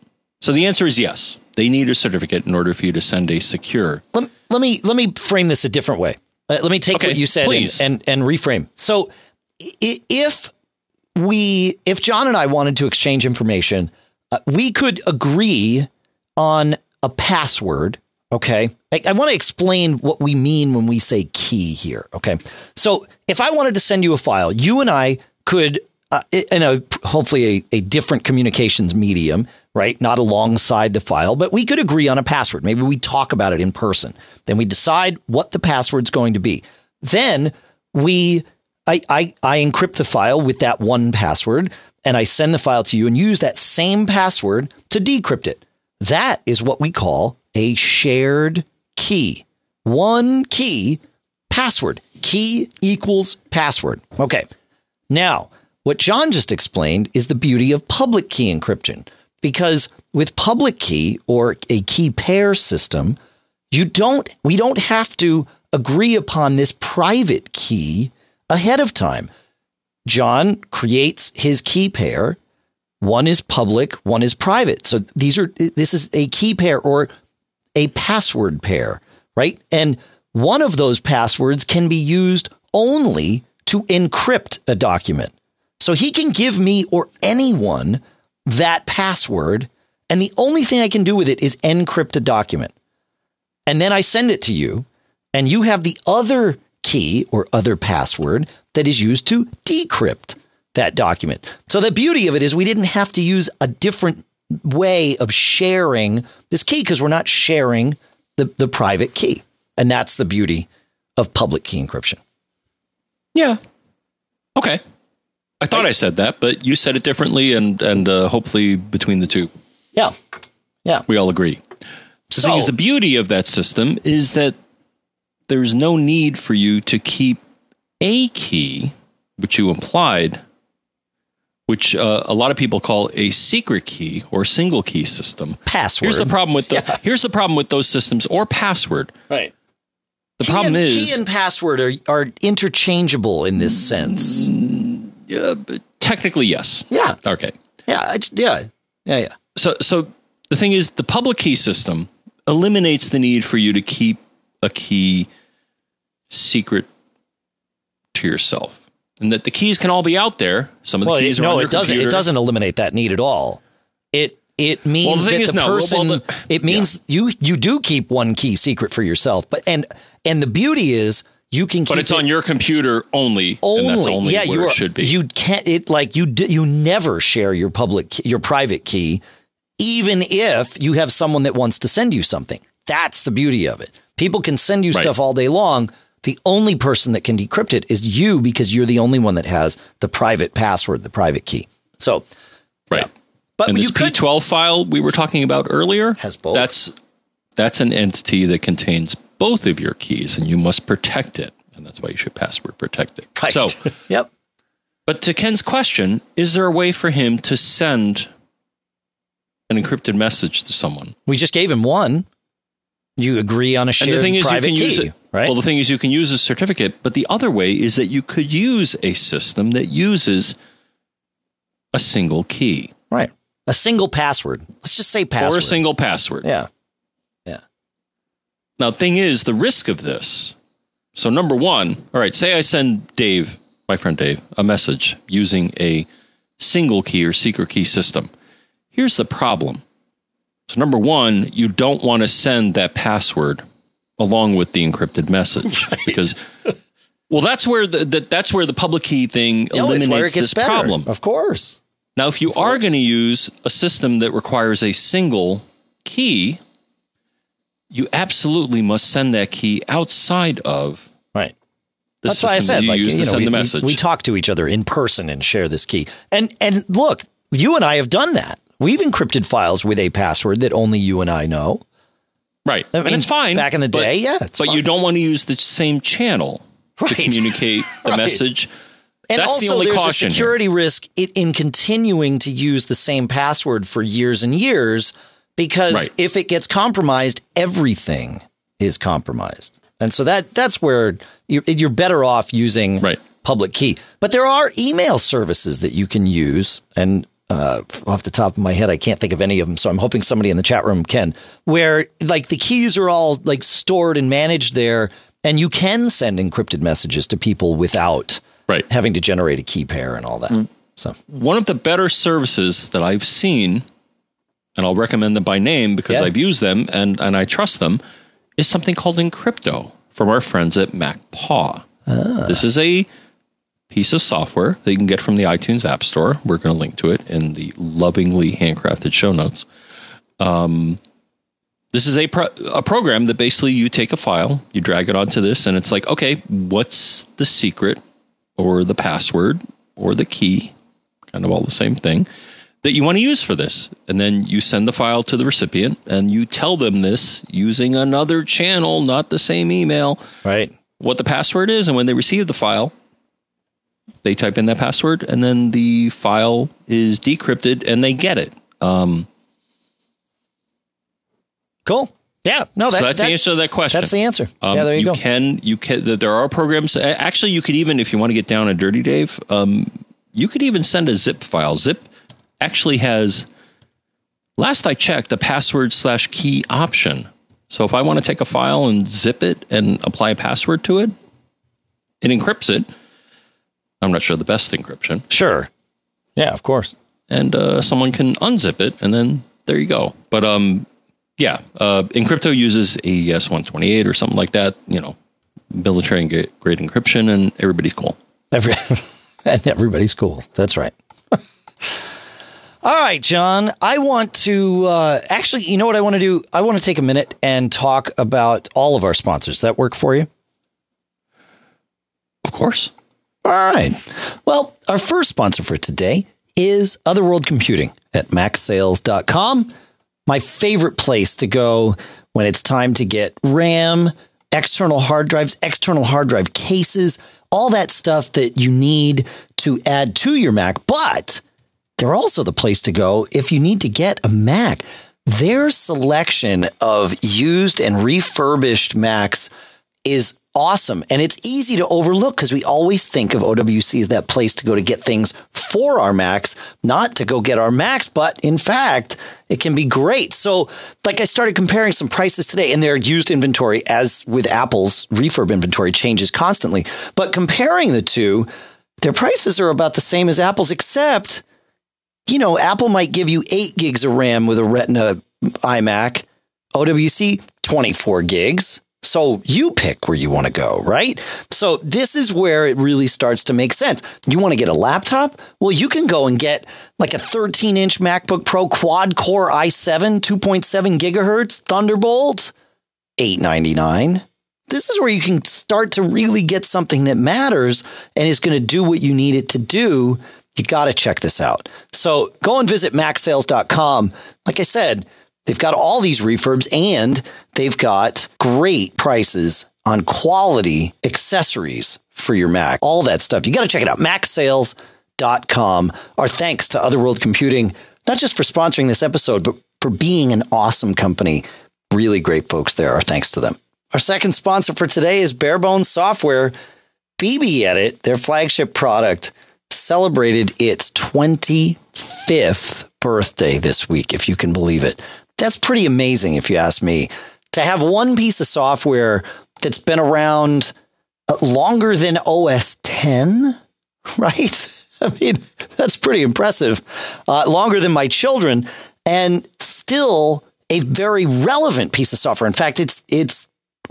So the answer is yes. They need a certificate in order for you to send a secure. Let, let me let me frame this a different way. Uh, let me take Okay, what you said and, and and reframe. So if we if John and I wanted to exchange information, uh, we could agree on a password. Okay. I, I want to explain what we mean when we say key here. Okay. So if I wanted to send you a file, you and I could, uh, in a hopefully a, a different communications medium, right? Not alongside the file, but we could agree on a password. Maybe we talk about it in person. Then we decide what the password's going to be. Then we I, I, I encrypt the file with that one password. And I send the file to you and use that same password to decrypt it. That is what we call a shared key. One key, password. Key equals password. Okay. Now, what John just explained is the beauty of public key encryption because with public key or a key pair system, you don't we don't have to agree upon this private key ahead of time. John creates his key pair. One is public, one is private. So these are this is a key pair or a password pair, right? And one of those passwords can be used only to encrypt a document. So he can give me or anyone that password, and the only thing I can do with it is encrypt a document. And then I send it to you, and you have the other key or other password that is used to decrypt that document. So the beauty of it is we didn't have to use a different way of sharing this key because we're not sharing the, the private key. And that's the beauty of public key encryption. Yeah. Okay. I thought I said that, but you said it differently, and and uh, hopefully between the two, Yeah. Yeah. we all agree. The So- thing is, the beauty of that system is that there's no need for you to keep a key, which you implied, which uh, a lot of people call a secret key or single key system. Password. Here's the problem with the *laughs* Yeah. here's the problem with those systems or password. Right. The Key problem and, is key and password are, are interchangeable in this sense. uh, technically yes. Yeah. Okay. Yeah. Yeah. Yeah. Yeah. so so the thing is the public key system eliminates the need for you to keep a key secret to yourself and that the keys can all be out there some of the Well, keys it, are on no, your it doesn't. It doesn't eliminate that need at all. It it means the thing that the no, well, person. the- it means you you do keep one key secret for yourself, but and and the beauty is you can. but it's it on your computer only, only. and that's only yeah, where you are, should be You can't. It like you d- you never share your public key- your private key, even if you have someone that wants to send you something. That's the beauty of it. People can send you Right. stuff all day long. The only person that can decrypt it is you because you're the only one that has the private password, the private key. So, right but and this could p12 file we were talking about earlier Has both. that's that's an entity that contains both of your keys and you must protect it and that's why you should password protect it Right. so *laughs* yep. But to Ken's question, is there a way for him to send an encrypted message to someone? We just gave him one. You agree on a And shared the thing is, you private can key, use it. right? Well, the thing is, you can use a certificate, but the other way is that you could use a system that uses a single key right. A single password. Let's just say password. or a single password. Yeah, yeah. Now, thing is, the risk of this. So, number one, all right, say I send Dave, my friend Dave, a message using a single key or secret key system. Here's the problem. So, number one, you don't want to send that password along with the encrypted message *laughs* because, well, that's where the, the that's where the public key thing No, eliminates where this better. problem. Of course. Now, if you are going to use a system that requires a single key, you absolutely must send that key outside of Right. the That's why I said, you like, you know, send we, the we- message. We, talk to each other in person and share this key. And and look, you and I have done that. We've encrypted files with a password that only you and I know. right, I and it's fine back in the but- day, yeah, it's but you don't want to use the same channel Right. to communicate *laughs* the Right. message. And That's also, the only there's a here. security risk in continuing to use the same password for years and years because Right. if it gets compromised, everything is compromised. And so that that's where you're, you're better off using Right. public key. But there are email services that you can use, and uh, off the top of my head, I can't think of any of them. So I'm hoping somebody in the chat room can, where like the keys are all like stored and managed there, and you can send encrypted messages to people without Right. having to generate a key pair and all that. Mm. So One of the better services that I've seen, and I'll recommend them by name because Yeah. I've used them and, and I trust them, is something called Encrypto from our friends at MacPaw. Ah. This is a piece of software that you can get from the iTunes App Store. We're going to link to it in the lovingly handcrafted show notes. Um, this is a pro- a program that basically you take a file, you drag it onto this, and it's like, okay, what's the secret or the password or the key? kind of all the same thing, that you want to use for this. And then you send the file to the recipient and you tell them this using another channel, not the same email, Right. what the password is. And when they receive the file, they type in that password and then the file is decrypted and they get it. Um, Cool. Yeah. No, that, so that's that- the answer to that question. That's the answer. Um, yeah, there you, go. can you can there are programs. Actually, you could even if you want to get down a dirty, Dave. Um, you could even send a zip file. Zip actually has. Last I checked, a password slash key option. So if I want to take a file and zip it and apply a password to it, it encrypts it. I'm not sure the best encryption, Sure. Yeah, of course. and uh, someone can unzip it, and then there you go. But um, yeah, uh, Encrypto uses AES 128 or something like that. You know, military grade encryption, and everybody's cool. Every, *laughs* and everybody's cool. That's right. *laughs* All right, John. I want to uh, actually, you know what I want to do? I want to take a minute and talk about all of our sponsors. Does that work for you? Of course. All right. Well, our first sponsor for today is Other World Computing at macsales.com. My favorite place to go when it's time to get RAM, external hard drives, external hard drive cases, all that stuff that you need to add to your Mac. But they're also the place to go if you need to get a Mac. Their selection of used and refurbished Macs is awesome. And it's easy to overlook because we always think of OWC as that place to go to get things for our Macs, not to go get our Macs. But in fact, it can be great. So, like, I started comparing some prices today, and their used inventory, as with Apple's refurb inventory, changes constantly. But comparing the two, their prices are about the same as Apple's, except, you know, Apple might give you eight gigs of RAM with a Retina iMac. OWC, 24 gigs. So you pick where you want to go, right? So this is where it really starts to make sense. You want to get a laptop? Well, you can go and get like a 13 inch MacBook Pro quad core i7, 2.7 gigahertz Thunderbolt, 899. This is where you can start to really get something that matters and is going to do what you need it to do. You got to check this out. So go and visit macsales.com. Like I said, They've got all these refurbs and they've got great prices on quality accessories for your Mac. All that stuff. You got to check it out. MacSales.com. Our thanks to Other World Computing, not just for sponsoring this episode, but for being an awesome company. Really great folks there. Our thanks to them. Our second sponsor for today is Barebones Software. BBEdit, their flagship product, celebrated its 25th birthday this week, if you can believe it that's pretty amazing if you ask me to have one piece of software that's been around uh, longer than OS 10, *laughs* right? *laughs* I mean, that's pretty impressive. Uh, longer than my children, and still a very relevant piece of software. In fact, it's it's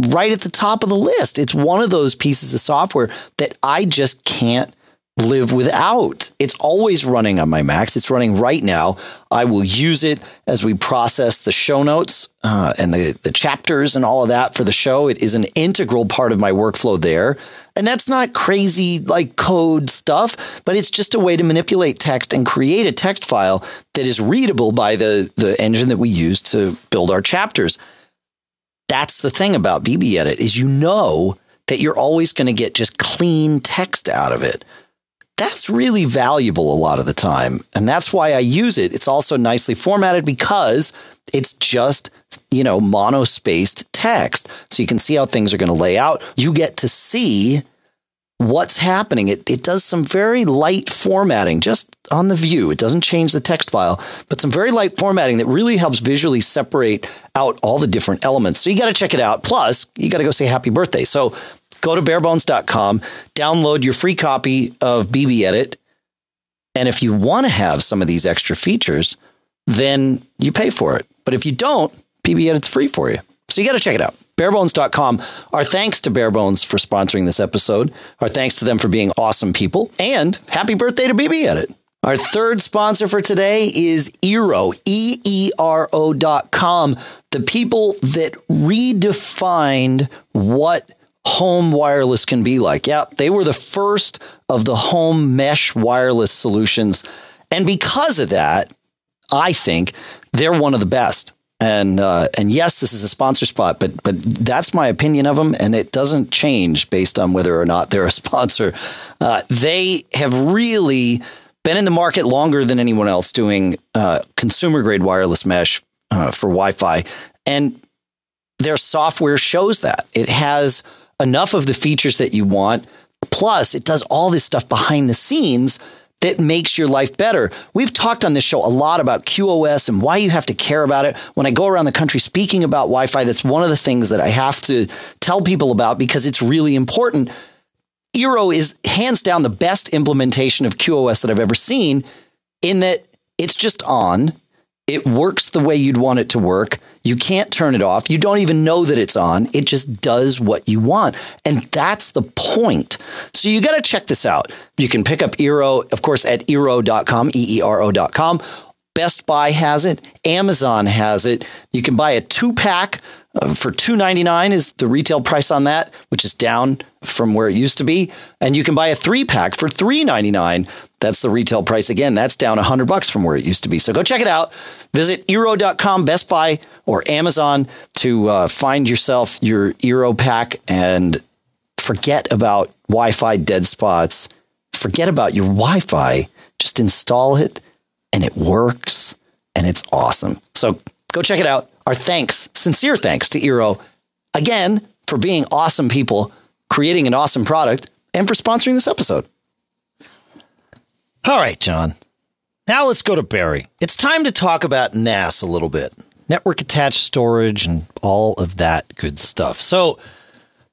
right at the top of the list. It's one of those pieces of software that I just can't live without. It's always running on my Macs. It's running right now. I will use it as we process the show notes uh, and the, the chapters and all of that for the show. It is an integral part of my workflow there. And that's not crazy like code stuff, but it's just a way to manipulate text and create a text file that is readable by the, the engine that we use to build our chapters. That's the thing about BBEdit is you know that you're always going to get just clean text out of it that's really valuable a lot of the time. And that's why I use it. It's also nicely formatted because it's just, you know, monospaced text. So you can see how things are going to lay out. You get to see what's happening. It, it does some very light formatting just on the view. It doesn't change the text file, but some very light formatting that really helps visually separate out all the different elements. So you got to check it out. Plus, you got to go say happy birthday. So go to barebones.com, download your free copy of BBEdit. And if you want to have some of these extra features, then you pay for it. But if you don't, BBEdit's free for you. So you got to check it out. Barebones.com. Our thanks to Barebones for sponsoring this episode. Our thanks to them for being awesome people. And happy birthday to BBEdit. Our third sponsor for today is Eero, E E R O dot com. The people that redefined what home wireless can be like. Yeah, they were the first of the home mesh wireless solutions. And because of that, I think they're one of the best. And uh, and yes, this is a sponsor spot, but but that's my opinion of them, and it doesn't change based on whether or not they're a *laughs* sponsor. Uh, they have really been in the market longer than anyone else doing uh, consumer grade wireless mesh uh, for Wi-Fi, and their software shows that it has enough of the features that you want. Plus, it does all this stuff behind the scenes that makes your life better. We've talked on this show a lot about QoS and why you have to care about it. When I go around the country speaking about Wi Fi, that's one of the things that I have to tell people about because it's really important. Eero is hands down the best implementation of QoS that I've ever seen in that it's just on. It works the way you'd want it to work. You can't turn it off. You don't even know that it's on. It just does what you want. And that's the point. So you got to check this out. You can pick up Eero, of course, at eero.com, E E R O.com. Best Buy has it. Amazon has it. You can buy a two pack for two ninety nine is the retail price on that, which is down from where it used to be. And you can buy a three pack for three ninety nine. That's the retail price again. That's down hundred bucks from where it used to be. So go check it out. Visit Eero.com, Best Buy, or Amazon to uh, find yourself your Eero pack and forget about Wi-Fi dead spots. Forget about your Wi-Fi. Just install it and it works and it's awesome. So go check it out. Our thanks, sincere thanks to Eero again for being awesome people, creating an awesome product, and for sponsoring this episode. All right, John. Now let's go to Barry. It's time to talk about NAS a little bit network attached storage and all of that good stuff. So,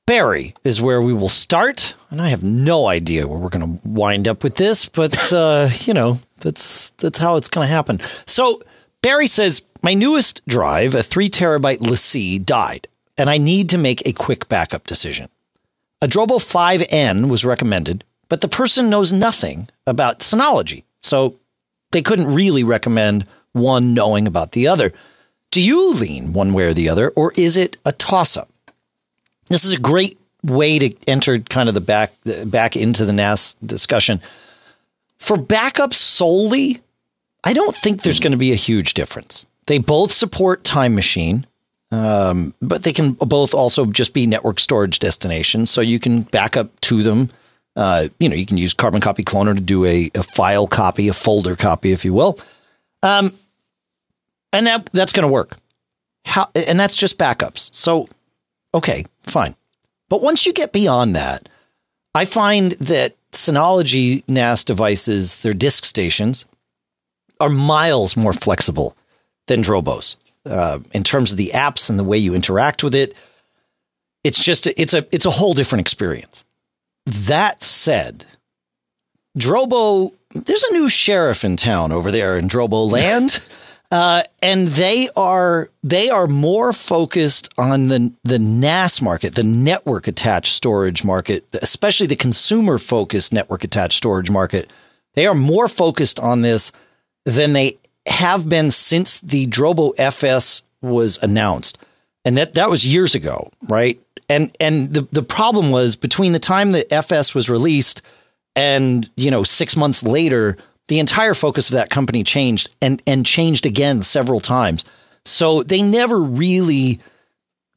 Barry is where we will start, and I have no idea where we're going to wind up with this, but uh, *laughs* you know that's that's how it's going to happen. So, Barry says my newest drive, a three terabyte LaCie, died, and I need to make a quick backup decision. A Drobo 5N was recommended, but the person knows nothing about Synology, so they couldn't really recommend one knowing about the other. Do you lean one way or the other, or is it a toss up? This is a great way to enter kind of the back back into the NAS discussion. For backup solely, I don't think there's going to be a huge difference. They both support Time Machine, um, but they can both also just be network storage destinations, so you can back up to them. Uh, you know, you can use Carbon Copy Cloner to do a, a file copy, a folder copy, if you will. Um, and that that's going to work. How and that's just backups. So okay, fine. But once you get beyond that, I find that Synology NAS devices, their DiskStations, are miles more flexible than Drobos uh, in terms of the apps and the way you interact with it. It's just it's a it's a whole different experience. That said, Drobo, there's a new sheriff in town over there in Drobo land. *laughs* Uh, and they are they are more focused on the the NAS market, the network attached storage market, especially the consumer focused network attached storage market. They are more focused on this than they have been since the Drobo FS was announced, and that that was years ago, right? And and the the problem was between the time the FS was released and you know six months later the entire focus of that company changed and and changed again several times. So they never really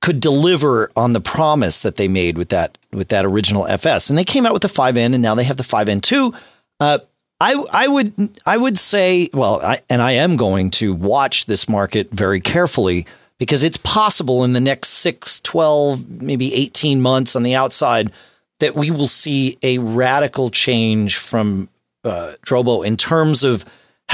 could deliver on the promise that they made with that with that original FS. And they came out with the 5N and now they have the 5N2. Uh, I I would I would say well I, and I am going to watch this market very carefully because it's possible in the next 6 12 maybe 18 months on the outside that we will see a radical change from uh, Drobo in terms of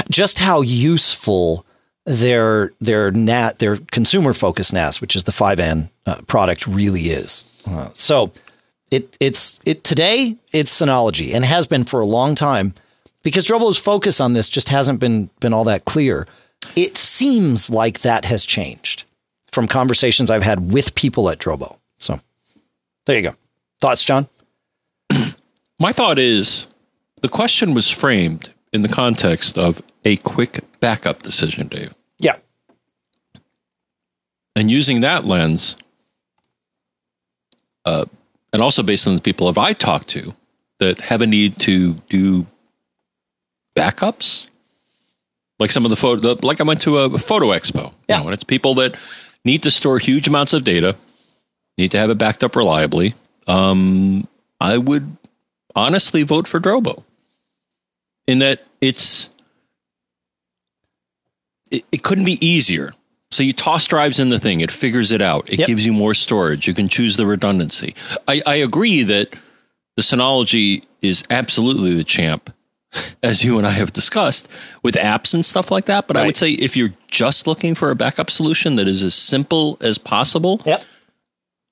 just how useful their their NAT their consumer focused NAS, which is the 5N uh, product, really is. Uh, so it it's it today it's Synology and has been for a long time because Drobo's focus on this just hasn't been been all that clear. It seems like that has changed from conversations I've had with people at Drobo. So there you go. Thoughts, John? *clears throat* My thought is the question was framed in the context of a quick backup decision, Dave. Yeah. And using that lens, uh, and also based on the people that I talked to that have a need to do backups, Like some of the photo, like I went to a photo expo. Yeah. You know, and it's people that need to store huge amounts of data, need to have it backed up reliably. Um, I would honestly vote for Drobo in that it's it, it couldn't be easier. So you toss drives in the thing, it figures it out. It Yep. gives you more storage. You can choose the redundancy. I, I agree that the Synology is absolutely the champ, as you and I have discussed, with apps and stuff like that. But I would say if you're just looking for a backup solution that is as simple as possible, Yep.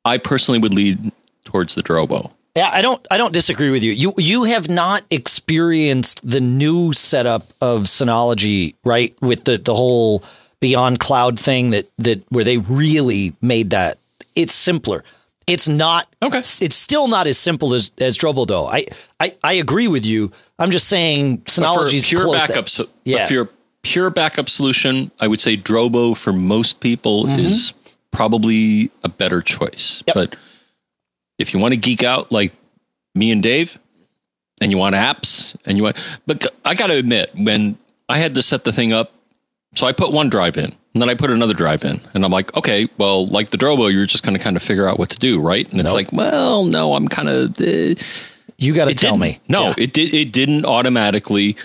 I personally would lead towards the Drobo. Yeah, I don't I don't disagree with you. You you have not experienced the new setup of Synology, right? With the the whole beyond cloud thing that that where they really made that it's simpler. It's not Okay. It's still not as simple as as Drobo though. I I, I agree with you. I'm just saying But for Synology's pure backup, so, Yeah. for your pure backup solution, I would say Drobo for most people is probably a better choice. Mm-hmm. Yep. But if you want to geek out like me and Dave, and you want apps, and you want, but I got to admit, when I had to set the thing up, so I put one drive in, and then I put another drive in, and I'm like, okay, well, like the Drobo, you're just going to kind of figure out what to do, right? And it's like, well, no, I'm kind of. Uh, You got to tell me. No, Yeah. it did. It didn't automatically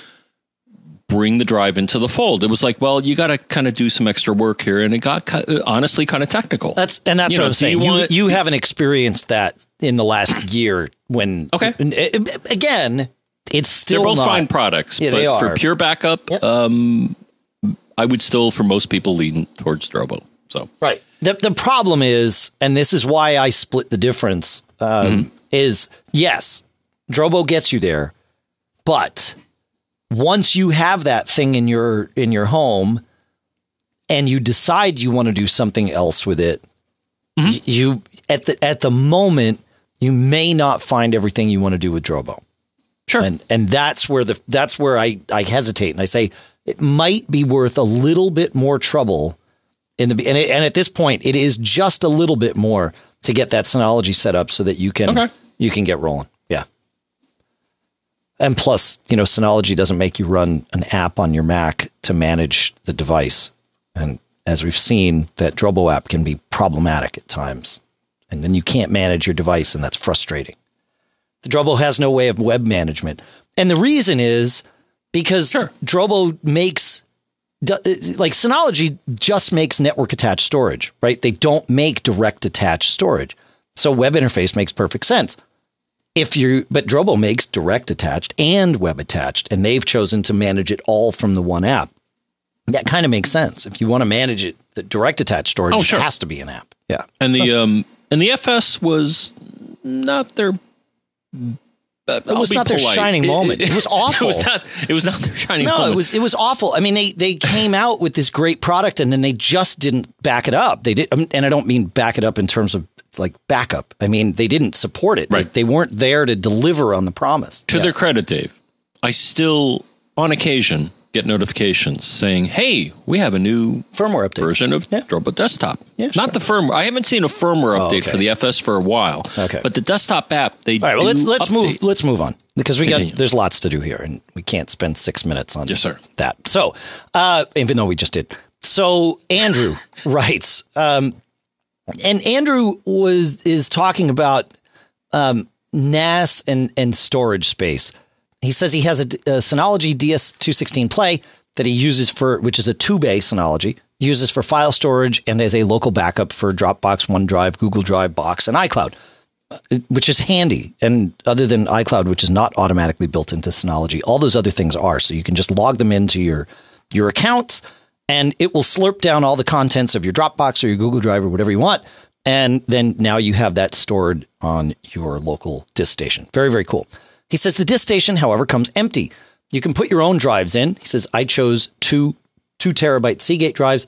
bring the drive into the fold. It was like, well, you got to kind of do some extra work here, and it got ki- uh, honestly kind of technical. That's and that's You what know, I'm saying. you You, want- you haven't experienced that in the last year when Okay. and, uh, again, it's still They're both not, fine products, Yeah, but for pure backup, Yep. um, I would still, for most people, lean towards Drobo. So Right. The the problem is, and this is why I split the difference, um, is yes, Drobo gets you there, but once you have that thing in your in your home and you decide you want to do something else with it, y- you at the at the moment you may not find everything you want to do with Drobo. sure, And and that's where the that's where I I hesitate and I say it might be worth a little bit more trouble in the and, it, and at this point it is just a little bit more to get that Synology set up so that you can Okay. you can get rolling. Yeah. And plus, you know, Synology doesn't make you run an app on your Mac to manage the device. And as we've seen, that Drobo app can be problematic at times. And then you can't manage your device, and that's frustrating. The Drobo has no way of web management. And the reason is because Sure. Drobo makes like Synology just makes network attached storage, right? They don't make direct attached storage. So web interface makes perfect sense. If you but Drobo makes direct attached and web attached and they've chosen to manage it all from the one app. That kind of makes sense. If you want to manage it, the direct attached storage Oh, sure. has to be an app. Yeah. and the um and the FS was not their. Uh, It was not their shining moment. It was *laughs* awful. It was not. It was not their shining moment. No, moment. it was it was awful. I mean, they they came out with this great product and then they just didn't back it up. They did, um, and I don't mean back it up in terms of like backup. I mean they didn't support it. Right. They, they weren't there to deliver on the promise. to Yeah. their credit, Dave, I still, on occasion, get notifications saying, "Hey, we have a new firmware update. version of Yeah. Drobo Desktop." Yeah, Not the firmware. I haven't seen a firmware Oh, update okay. for the FS for a while. Okay. but the desktop app they All right, well do let's let's move let's move on because we Continue. got there's lots to do here and we can't spend six minutes on Yes, sir. that. So, uh, even though we just did. So Andrew *laughs* writes, um, and Andrew was is talking about um, NAS and and storage space. He says he has a, a Synology DS216 Play that he uses for, which is a two bay Synology, uses for file storage and as a local backup for Dropbox, OneDrive, Google Drive, Box, and iCloud uh, which is handy. And other than iCloud, which is not automatically built into Synology, all those other things are. So you can just log them into your your accounts, and it will slurp down all the contents of your Dropbox or your Google Drive or whatever you want. And then now you have that stored on your local DiskStation. Very, very cool. He says the DiskStation, however, comes empty. You can put your own drives in. He says, I chose two two terabyte Seagate drives.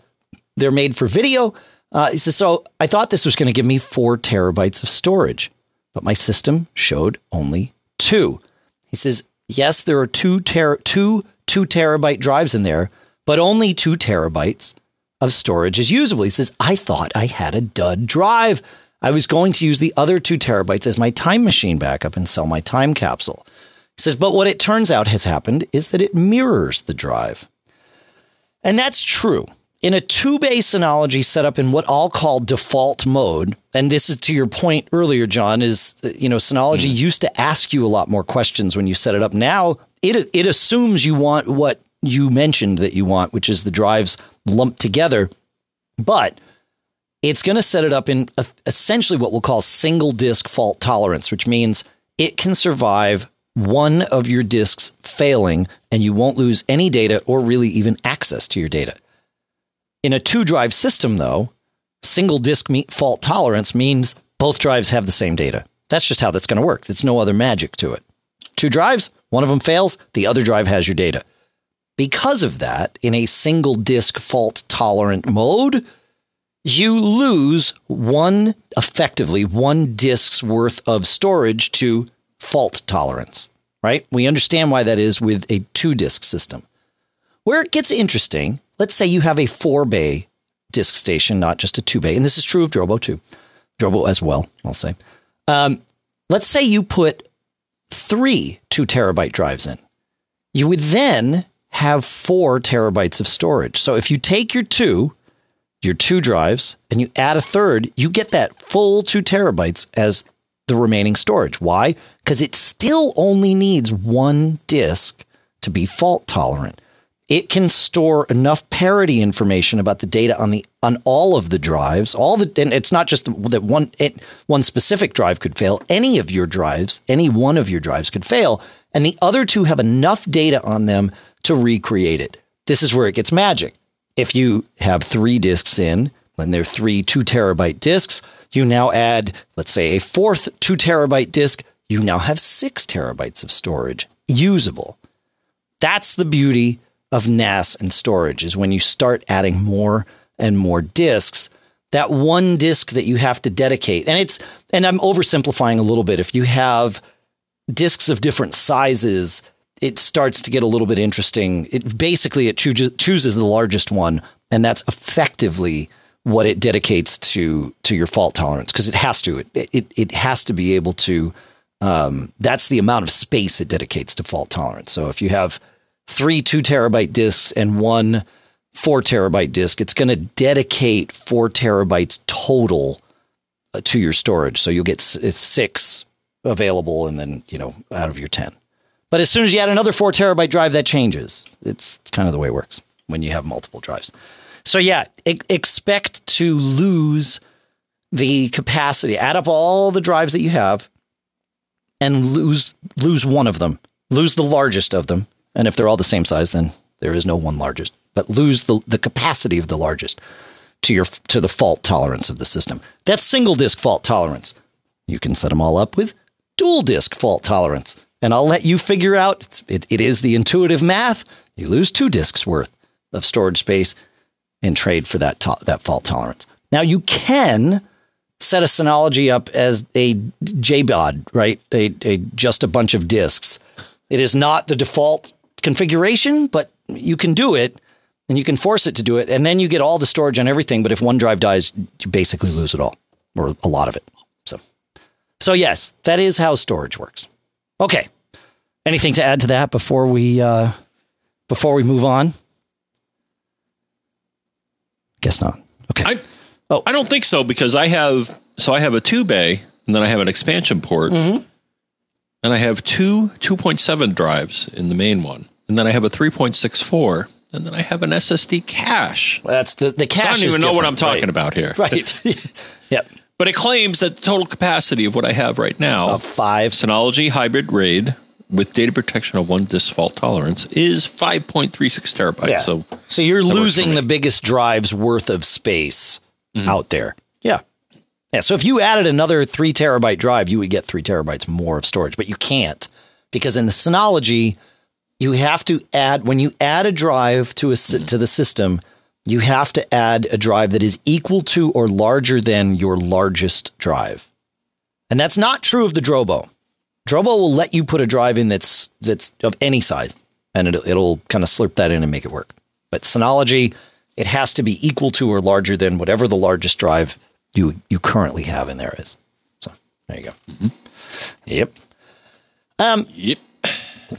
They're made for video. Uh, he says, so I thought this was going to give me four terabytes of storage, but my system showed only two. He says, yes, there are two ter- two two terabyte drives in there, but only two terabytes of storage is usable. He says, I thought I had a dud drive. I was going to use the other two terabytes as my time machine backup and sell my time capsule. He says, but what it turns out has happened is that it mirrors the drive. And that's true. In a two bay Synology set up in what I'll call default mode, and this is to your point earlier, John, is, you know, Synology mm. used to ask you a lot more questions when you set it up. Now it, it assumes you want what you mentioned that you want, which is the drives lumped together. But it's going to set it up in essentially what we'll call single disk fault tolerance, which means it can survive one of your disks failing and you won't lose any data or really even access to your data. In a two drive system, though, single disk fault tolerance means both drives have the same data. That's just how that's going to work. There's no other magic to it. Two drives, one of them fails, the other drive has your data. Because of that, in a single disk fault tolerant mode, you lose one, effectively, one disk's worth of storage to fault tolerance, right? We understand why that is with a two disk system. Where it gets interesting, let's say you have a four bay DiskStation, not just a two bay, and this is true of Drobo too, Drobo as well, I'll say. Um, let's say you put three two terabyte drives in. You would then have four terabytes of storage. So if you take your two your two drives and you add a third, you get that full two terabytes as the remaining storage. Why? Because it still only needs one disk to be fault tolerant. It can store enough parity information about the data on the on all of the drives. All the and it's not just that one it, one specific drive could fail. Any of your drives, any one of your drives could fail, and the other two have enough data on them to recreate it. This is where it gets magic if you have three disks in, and they're three two terabyte disks, you now add, let's say, a fourth two terabyte disk. You now have six terabytes of storage usable. That's the beauty of NAS and storage is when you start adding more and more disks. That one disk that you have to dedicate, and it's, and I'm oversimplifying a little bit. If you have disks of different sizes, it starts to get a little bit interesting. It basically it chooses chooses the largest one, and that's effectively what it dedicates to to your fault tolerance because it has to. It, it it has to be able to. Um, that's the amount of space it dedicates to fault tolerance. So if you have three two terabyte disks and one four terabyte disk, it's going to dedicate four terabytes total uh, to your storage. So you'll get six available, and then you know out of your ten. But as soon as you add another four terabyte drive, that changes. It's, kind of the way it works when you have multiple drives. So yeah, e- expect to lose the capacity. Add up all the drives that you have and lose lose one of them. Lose the largest of them. And if they're all the same size, then there is no one largest. But lose the, the capacity of the largest to your to the fault tolerance of the system. That's single disk fault tolerance. You can set them all up with dual disk fault tolerance and I'll let you figure out it, it is the intuitive math. You lose two disks worth of storage space in trade for that to- that fault tolerance. Now you can set a Synology up as a JBOD, right? A, a just a bunch of disks. It is not the default configuration, but you can do it and you can force it to do it. And then you get all the storage on everything. But if one drive dies, you basically lose it all or a lot of it. So, so yes, that is how storage works. Okay. Anything to add to that before we uh, before we move on? Guess not. Okay. I, oh, I don't think so because I have so I have a two bay and then I have an expansion port, mm-hmm. and I have two two point seven drives in the main one, and then I have a three point six four, and then I have an SSD cache. That's the the cache. So I don't even know what I'm talking right. about here. Right. *laughs* yep. But it claims that the total capacity of what I have right now, uh, five Synology Hybrid RAID with data protection of one disk fault tolerance is 5.36 terabytes. Yeah. So, so you're losing the biggest drive's worth of space mm-hmm. out there. Yeah. Yeah. So if you added another three terabyte drive, you would get three terabytes more of storage, but you can't because in the Synology, you have to add, when you add a drive to a, mm-hmm. to the system, you have to add a drive that is equal to or larger than your largest drive. And that's not true of the Drobo. Drobo will let you put a drive in that's that's of any size, and it'll, it'll kind of slurp that in and make it work. But Synology, it has to be equal to or larger than whatever the largest drive you you currently have in there is. So there you go. Mm-hmm. Yep. Um. Yep.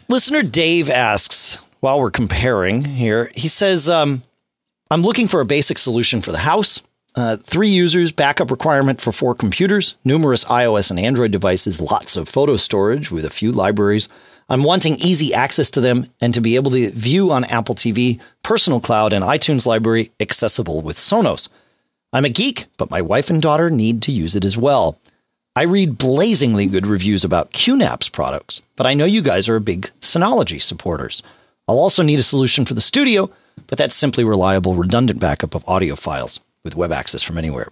Listener Dave asks, while we're comparing here, he says, um, I'm looking for a basic solution for the house. Uh, three users, backup requirement for four computers, numerous iOS and Android devices, lots of photo storage with a few libraries. I'm wanting easy access to them and to be able to view on Apple TV, personal cloud, and iTunes library accessible with Sonos. I'm a geek, but my wife and daughter need to use it as well. I read blazingly good reviews about QNAP's products, but I know you guys are big Synology supporters. I'll also need a solution for the studio, but that's simply reliable, redundant backup of audio files with web access from anywhere.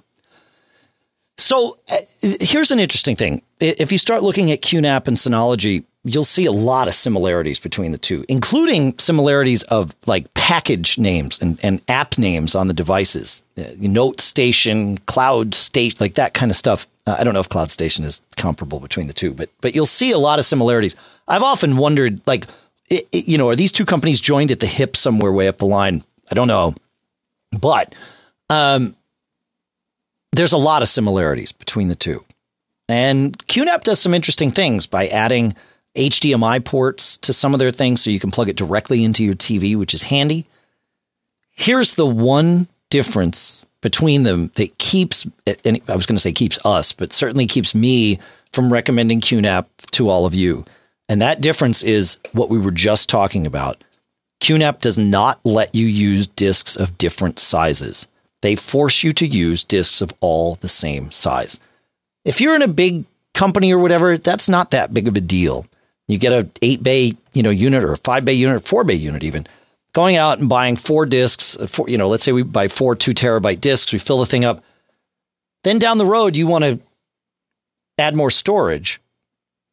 So uh, here's an interesting thing. If you start looking at QNAP and Synology, you'll see a lot of similarities between the two, including similarities of like package names and, and app names on the devices, uh, Note Station, Cloud Station, like that kind of stuff. Uh, I don't know if Cloud Station is comparable between the two, but but you'll see a lot of similarities. I've often wondered, like, it, it, you know, are these two companies joined at the hip somewhere way up the line? I don't know, but um, there's a lot of similarities between the two. And QNAP does some interesting things by adding HDMI ports to some of their things so you can plug it directly into your TV, which is handy. Here's the one difference between them that keeps, and I was going to say keeps us, but certainly keeps me from recommending QNAP to all of you. And that difference is what we were just talking about. QNAP does not let you use discs of different sizes. They force you to use discs of all the same size. If you're in a big company or whatever, that's not that big of a deal. You get a eight bay, you know, unit or a five bay unit, four bay unit even. Going out and buying four discs, four, you know, let's say we buy four two terabyte discs, we fill the thing up. Then down the road, you want to add more storage.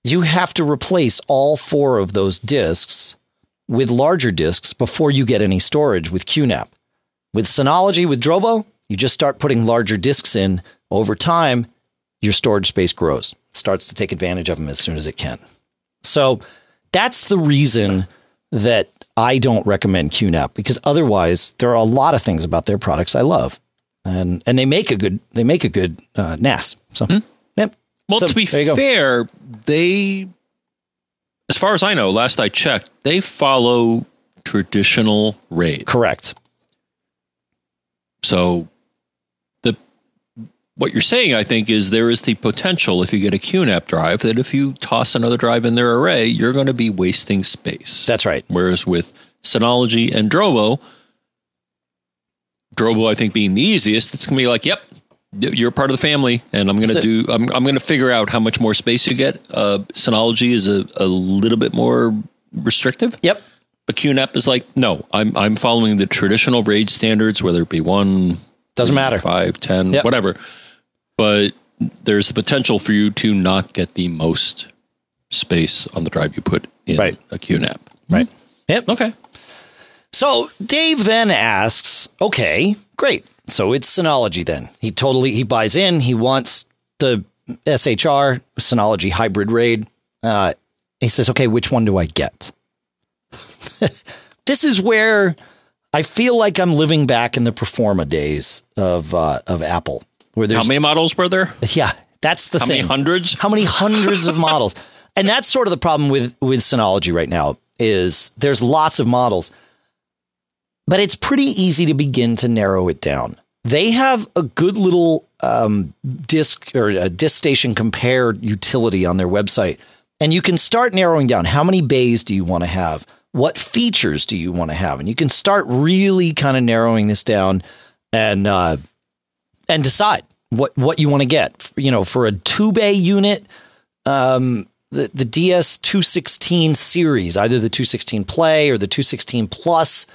You have to replace all four of those discs with larger discs before you get any storage with QNAP. With Synology, with Drobo, you just start putting larger discs in. Over time, your storage space grows, starts to take advantage of them as soon as it can. So that's the reason that I don't recommend QNAP because otherwise there are a lot of things about their products I love, and and they make a good they make a good uh, NAS. So, hmm. Well, so, to be fair, they, as far as I know, last I checked, they follow traditional RAID. Correct. So the what you're saying, I think, is there is the potential if you get a QNAP drive that if you toss another drive in their array, you're going to be wasting space. That's right. Whereas with Synology and Drobo, Drobo, I think, being the easiest, it's going to be like, yep, you're part of the family, and I'm going to do. I'm, I'm going to figure out how much more space you get. Uh, Synology is a, a little bit more restrictive. Yep. But QNAP is like, no, I'm I'm following the traditional RAID standards, whether it be one, doesn't matter, five, ten, yep. whatever but there's the potential for you to not get the most space on the drive you put in right. a QNAP. Right. Yep. Okay. So Dave then asks, okay, great. So it's Synology then. He totally he buys in. He wants the SHR Synology hybrid RAID. Uh, he says, okay, which one do I get? *laughs* this is where I feel like I'm living back in the Performa days of uh, of Apple. Where there's, How many models were there? Yeah, that's the How thing. many hundreds? How many hundreds of *laughs* models? And that's sort of the problem with with Synology right now is there's lots of models, but it's pretty easy to begin to narrow it down. They have a good little um, disk or a disk station compare utility on their website, and you can start narrowing down how many bays do you want to have, what features do you want to have, and you can start really kind of narrowing this down and uh, and decide what what you want to get. You know, for a two bay unit, um, the the DS two sixteen series, either the two sixteen Play or the two sixteen Plus.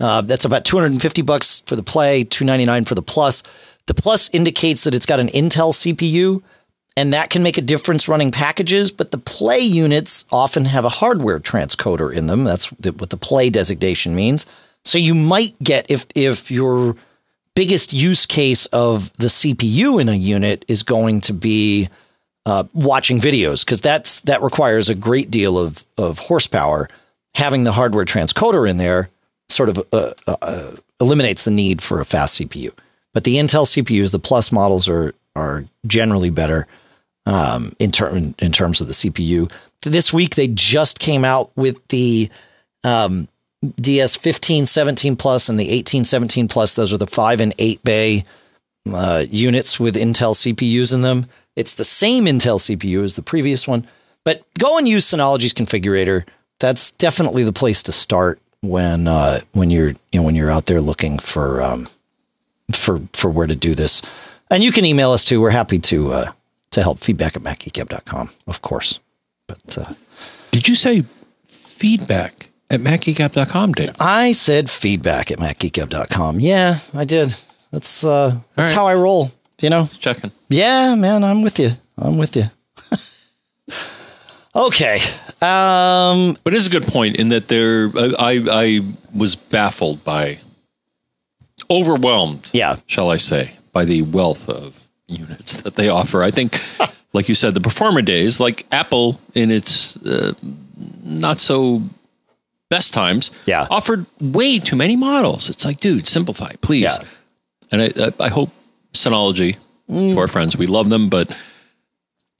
Uh, that's about two hundred and fifty bucks for the Play, two ninety nine for the Plus. The Plus indicates that it's got an Intel CPU, and that can make a difference running packages. But the Play units often have a hardware transcoder in them. That's what the Play designation means. So you might get if if you're biggest use case of the CPU in a unit is going to be uh, watching videos because that's that requires a great deal of of horsepower. Having the hardware transcoder in there sort of uh, uh, eliminates the need for a fast CPU. But the Intel CPUs, the Plus models are are generally better um, in term in terms of the CPU. This week they just came out with the um, DS15, 17 Plus, and the 18, 17 Plus. Those are the five and eight bay uh, units with Intel CPUs in them. It's the same Intel CPU as the previous one, but go and use Synology's configurator. That's definitely the place to start when uh, when you're you know when you're out there looking for um, for for where to do this. And you can email us too. We're happy to uh, to help feedback at macgeekgab.com, of course. But uh, did you say feedback at macgeekgab.com, Dave? I said feedback at macgeekgab.com. Yeah, I did. That's uh, that's right. how I roll. You know, checking. Yeah, man, I'm with you. I'm with you. *laughs* okay, um, but it's a good point in that there. I I was baffled by, overwhelmed. Yeah, shall I say, by the wealth of units *laughs* that they offer. I think, like you said, the Performa days, like Apple in its uh, not so best times, yeah. offered way too many models. It's like, dude, simplify, please. Yeah. And I, I, hope Synology, mm. to our friends, we love them, but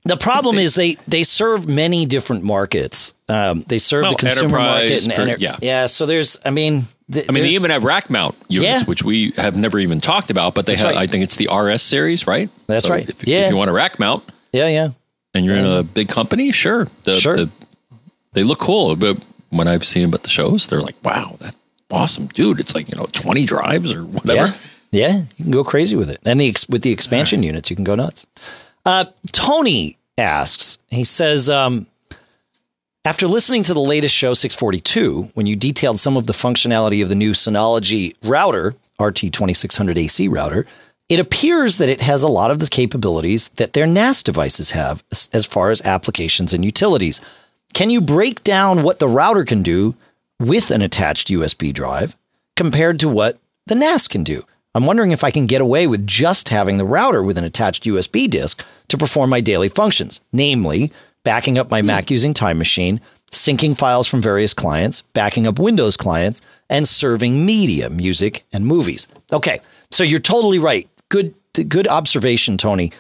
the problem is they they serve many different markets. Um, they serve well, the consumer market and enter- yeah, yeah. So there's, I mean, th- I mean, they even have rack mount units, yeah. which we have never even talked about. But they That's have, right. I think it's the RS series, right? That's so right. If, yeah. if you want a rack mount, yeah, yeah, and you're in a big company, sure, the, sure. The, they look cool. But when I've seen them at the shows, they're like, wow, that's awesome, dude. It's like you know, 20 drives or whatever. Yeah. Yeah, you can go crazy with it, and the with the expansion right. units, you can go nuts. Uh, Tony asks, he says, um, after listening to the latest show 642, when you detailed some of the functionality of the new Synology router, RT2600 AC router, it appears that it has a lot of the capabilities that their NAS devices have as far as applications and utilities. Can you break down what the router can do with an attached USB drive compared to what the NAS can do? I'm wondering if I can get away with just having the router with an attached USB disk to perform my daily functions, namely backing up my hmm. Mac using Time Machine, syncing files from various clients, backing up Windows clients, and serving media, music, and movies. Okay, so you're totally right. Good, good observation, Tony.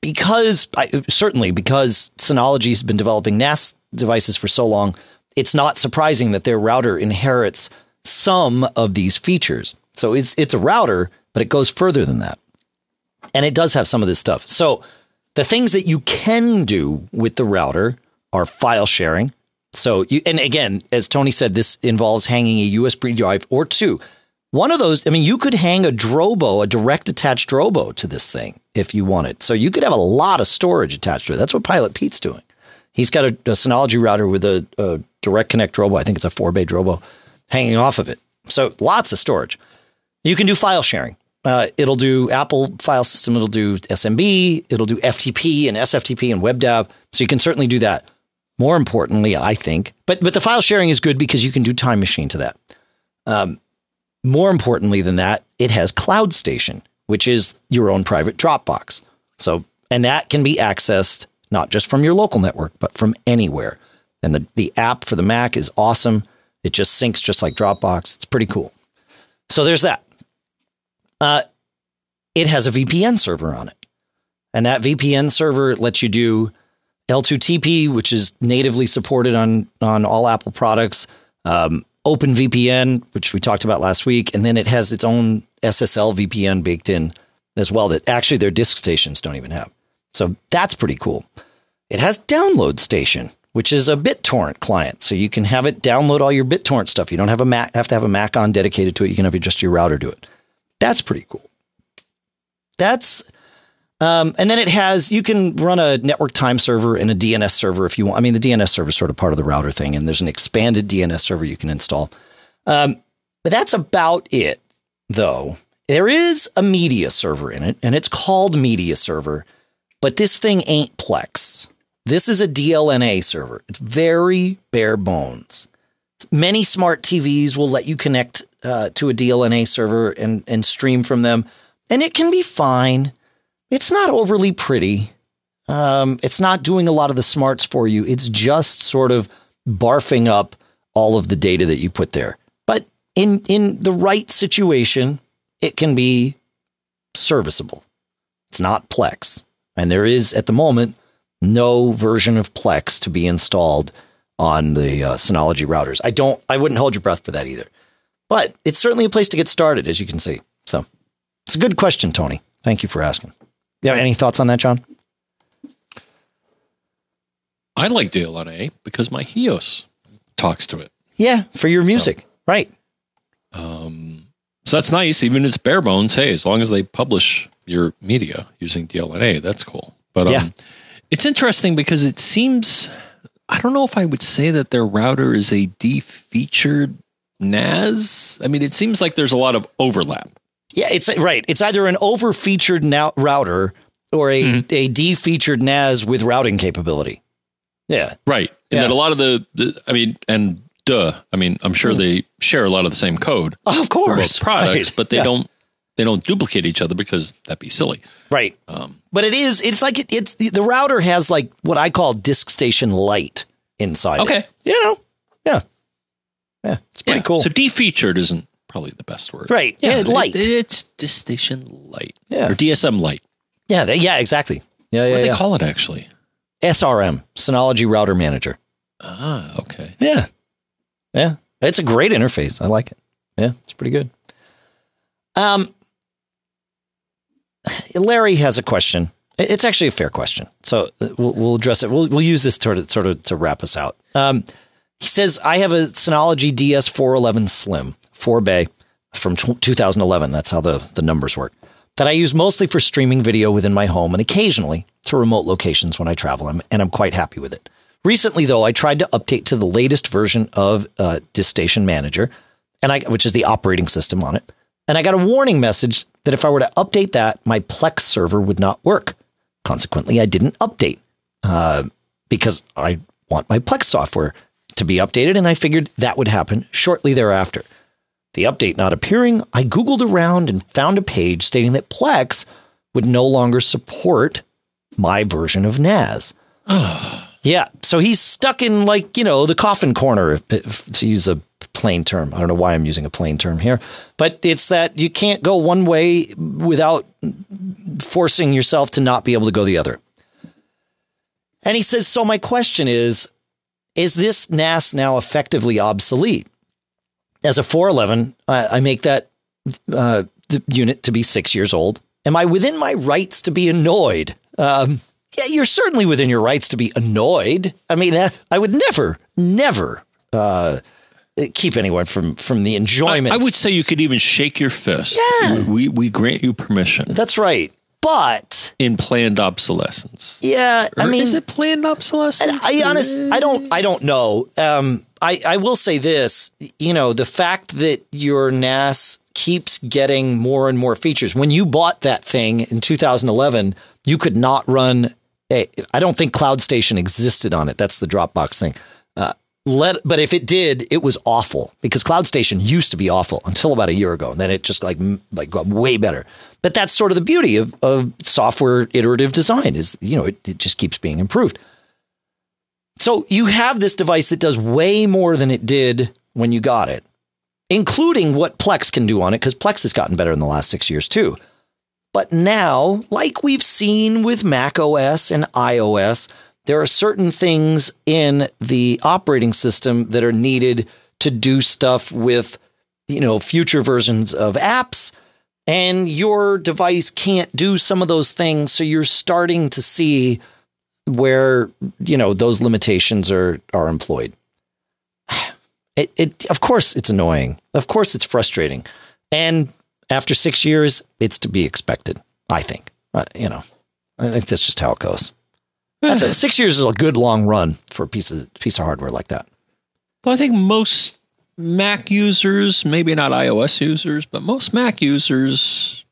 Because I, certainly because Synology has been developing NAS devices for so long, it's not surprising that their router inherits some of these features. So it's it's a router, but it goes further than that. And it does have some of this stuff. So the things that you can do with the router are file sharing. So you, and again, as Tony said, this involves hanging a USB drive or two. One of those, I mean, you could hang a Drobo, a direct attached Drobo to this thing if you wanted. So you could have a lot of storage attached to it. That's what Pilot Pete's doing. He's got a, a Synology router with a, a direct connect Drobo. I think it's a four bay Drobo hanging off of it. So lots of storage. You can do file sharing. Uh, it'll do Apple file system. It'll do SMB. It'll do FTP and SFTP and WebDAV. So you can certainly do that. More importantly, I think, but but the file sharing is good because you can do Time Machine to that. Um, more importantly than that, it has Cloud Station, which is your own private Dropbox. So and that can be accessed not just from your local network, but from anywhere. And the the app for the Mac is awesome. It just syncs just like Dropbox. It's pretty cool. So there's that. Uh, it has a VPN server on it. And that VPN server lets you do L2TP, which is natively supported on, on all Apple products, um, OpenVPN, which we talked about last week, and then it has its own SSL VPN baked in as well that actually their disk stations don't even have. So that's pretty cool. It has Download Station, which is a BitTorrent client. So you can have it download all your BitTorrent stuff. You don't have a Mac, have to have a Mac on dedicated to it. You can have just your router do it. That's pretty cool. That's um, and then it has you can run a network time server and a DNS server if you want. I mean, the DNS server is sort of part of the router thing, and there's an expanded DNS server you can install. Um, but that's about it, though. There is a media server in it, and it's called Media Server, but this thing ain't Plex. This is a DLNA server. It's very bare bones. Many smart TVs will let you connect uh, to a DLNA server and, and stream from them, and it can be fine. It's not overly pretty. Um, it's not doing a lot of the smarts for you. It's just sort of barfing up all of the data that you put there. But in in the right situation, it can be serviceable. It's not Plex, and there is at the moment no version of Plex to be installed on the uh, Synology routers. I don't. I wouldn't hold your breath for that either. but it's certainly a place to get started, as you can see. So it's a good question, Tony. Thank you for asking. Yeah, any thoughts on that, John? I like DLNA because my HEOS talks to it. Yeah, for your music, so, right? Um, so that's nice. Even if it's bare bones, hey, as long as they publish your media using DLNA, that's cool. But um, yeah. it's interesting because it seems I don't know if I would say that their router is a defeatured NAS. I mean, it seems like there's a lot of overlap. Yeah, it's right. It's either an over-featured now router or a mm-hmm. a defeatured NAS with routing capability. Yeah, right. And yeah. then a lot of the, the, I mean, and duh. I mean, I'm sure mm. they share a lot of the same code, of course, products, right. but they yeah. don't they don't duplicate each other because that'd be silly. Right. Um, but it is, it's like, it, it's the router has like what I call DiskStation light inside. Okay. It. You know? Yeah. Yeah. It's pretty yeah. cool. So defeatured isn't probably the best word. Right. Yeah. yeah light. It, it's DiskStation Lite. Yeah. Or DSM light. Yeah. They, yeah, exactly. Yeah. Yeah. What do they call it actually? SRM, Synology Router Manager. Ah, okay. Yeah. Yeah. It's a great interface. I like it. Yeah. It's pretty good. Um, Larry has a question. It's actually a fair question, so uh, we'll, we'll address it. We'll we'll use this sort of sort of to wrap us out. Um, he says I have a Synology DS411 Slim 4 bay from t- 2011. That's how the the numbers work. That I use mostly for streaming video within my home and occasionally to remote locations when I travel, and I'm quite happy with it. Recently, though, I tried to update to the latest version of uh, Manager, and I which is the operating system on it, and I got a warning message that if I were to update that, my Plex server would not work. Consequently, I didn't update uh, because I want my Plex software to be updated, and I figured that would happen shortly thereafter. The update not appearing, I Googled around and found a page stating that Plex would no longer support my version of NAS. *sighs* yeah, so he's stuck in like, you know, the coffin corner, to use a plane term. I don't know why I'm using a plane term here, but it's that you can't go one way without forcing yourself to not be able to go the other. And he says, So my question is Is this NAS now effectively obsolete? As a 411, I, I make that uh, the unit to be six years old. Am I within my rights to be annoyed? Um, yeah, you're certainly within your rights to be annoyed. I mean, *laughs* I would never, never uh, keep anyone from from the enjoyment. I, I, would say you could even shake your fist. Yeah, we we grant you permission. That's right. But in planned obsolescence, yeah, or I mean, is it planned obsolescence? I honest, I don't, I don't know. Um, I I will say this, you know, the fact that your NAS keeps getting more and more features. When you bought that thing in 2011, you could not run. I don't think Cloud Station existed on it. That's the Dropbox thing. Uh, let but if it did it was awful because cloud station used to be awful until about a year ago. And then it just like like got way better. But that's sort of the beauty of, of software iterative design is you know it, it just keeps being improved. So you have this device that does way more than it did when you got it including what plex can do on it because plex has gotten better in the last six years too. But now like we've seen with mac os and ios there are certain things in the operating system that are needed to do stuff with, you know, future versions of apps. And your device can't do some of those things. So you're starting to see where, you know, those limitations are, are employed. *sighs* It, it, of course, it's annoying. Of course, it's frustrating. And after six years, it's to be expected, I think. Uh, you know, I think that's just how it goes. That's a, six years is a good long run for a piece of piece of hardware like that. Well, I think most Mac users, maybe not iOS users, but most Mac users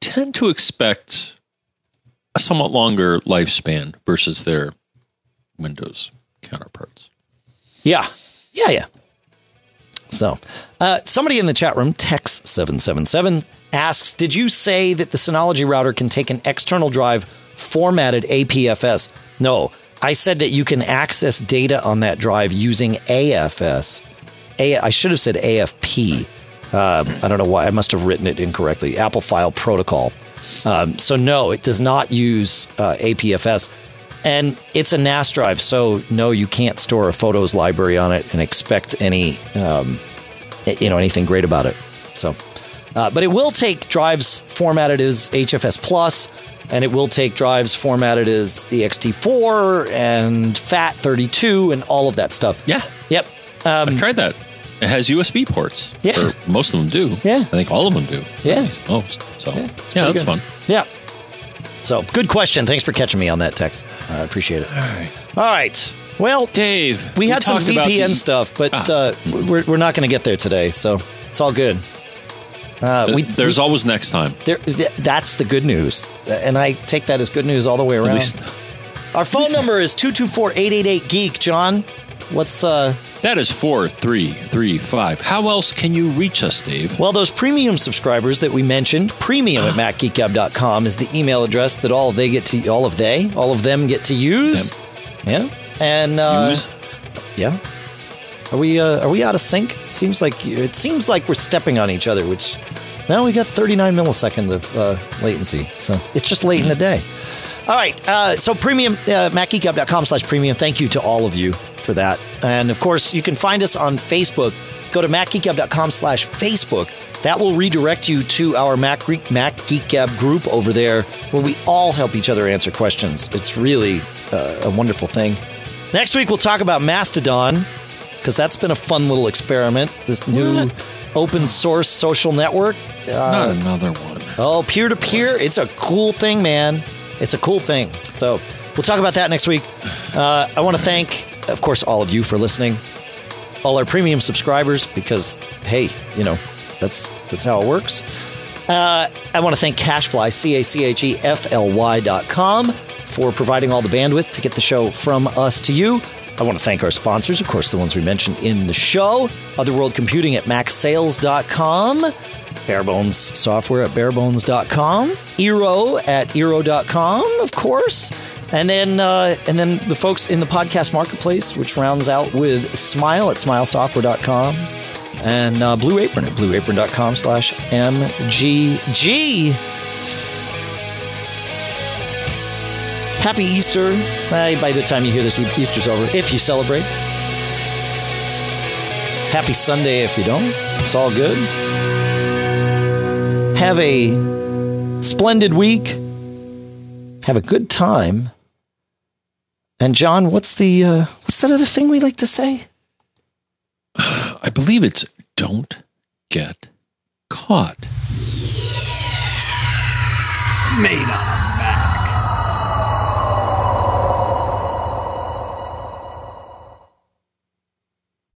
tend to expect a somewhat longer lifespan versus their Windows counterparts. Yeah, yeah, yeah. So, uh, somebody in the chat room, Tex777, asks Did you say that the Synology router can take an external drive formatted APFS. No, I said that you can access data on that drive using AFS. A, I should have said AFP. Uh, I don't know why. I must have written it incorrectly. Apple File Protocol. Um, so, no, it does not use uh, APFS. And it's a NAS drive. So, no, you can't store a photos library on it and expect any. Um, you know anything great about it. So, uh, but it will take drives formatted as HFS Plus, and it will take drives formatted as the XT4 and FAT32 and all of that stuff. Yeah. Yep. Um, I've tried that. It has USB ports. Yeah. Or most of them do. Yeah. I think all of them do. Yeah. Most. So, yeah, pretty that's good. fun. Yeah. So, good question. Thanks for catching me on that text. I appreciate it. All right. All right. Well, Dave. we had some VPN the- stuff, but Ah. uh, we're, we're not going to get there today. So, it's all good. Uh, we, There's always next time. there, that's the good news. And I take that as good news all the way At around. least Our phone number is 224 888 Geek. John, what's uh, that is four, three, three, five. How else can you reach us, Dave? Well, those premium subscribers that we mentioned, premium at macgeekgab.com is the email address that all they get to all of they, all of them get to use. Yeah. And uh Use? yeah. Are we uh, are we out of sync? Seems like it seems like we're stepping on each other, which now we got 39 milliseconds of uh, latency. So it's just late in the day. All right. Uh, so premium, uh, macgeekgab.com slash premium. Thank you to all of you for that. And of course, you can find us on Facebook. Go to macgeekgab.com slash Facebook. That will redirect you to our Mac, Geek Mac Geek Gab group over there where we all help each other answer questions. It's really uh, a wonderful thing. Next week, we'll talk about Mastodon because that's been a fun little experiment. This new What? open source social network. Not Uh, another one. oh, peer to peer. It's a cool thing, man. It's a cool thing. So we'll talk about that next week. Uh, I want to thank, of course, all of you for listening, all our premium subscribers, because hey, you know that's that's how it works. Uh, I want to thank CacheFly, C A C H E F L Y dot com, for providing all the bandwidth to get the show from us to you. I want to thank our sponsors, of course, the ones we mentioned in the show Other World Computing at macsales.com, Barebones Software at barebones.com, Eero at Eero.com, of course. And then, uh, and then the folks in the podcast marketplace, which rounds out with Smile at smilesoftware.com and uh, Blue Apron at blueapron.com slash MGG. Happy Easter. Uh, by the time you hear this, Easter's over, if you celebrate. Happy Sunday if you don't. It's all good. Have a splendid week. Have a good time. And John, what's the uh, what's that other thing we like to say? *sighs* I believe it's don't get caught. Made up.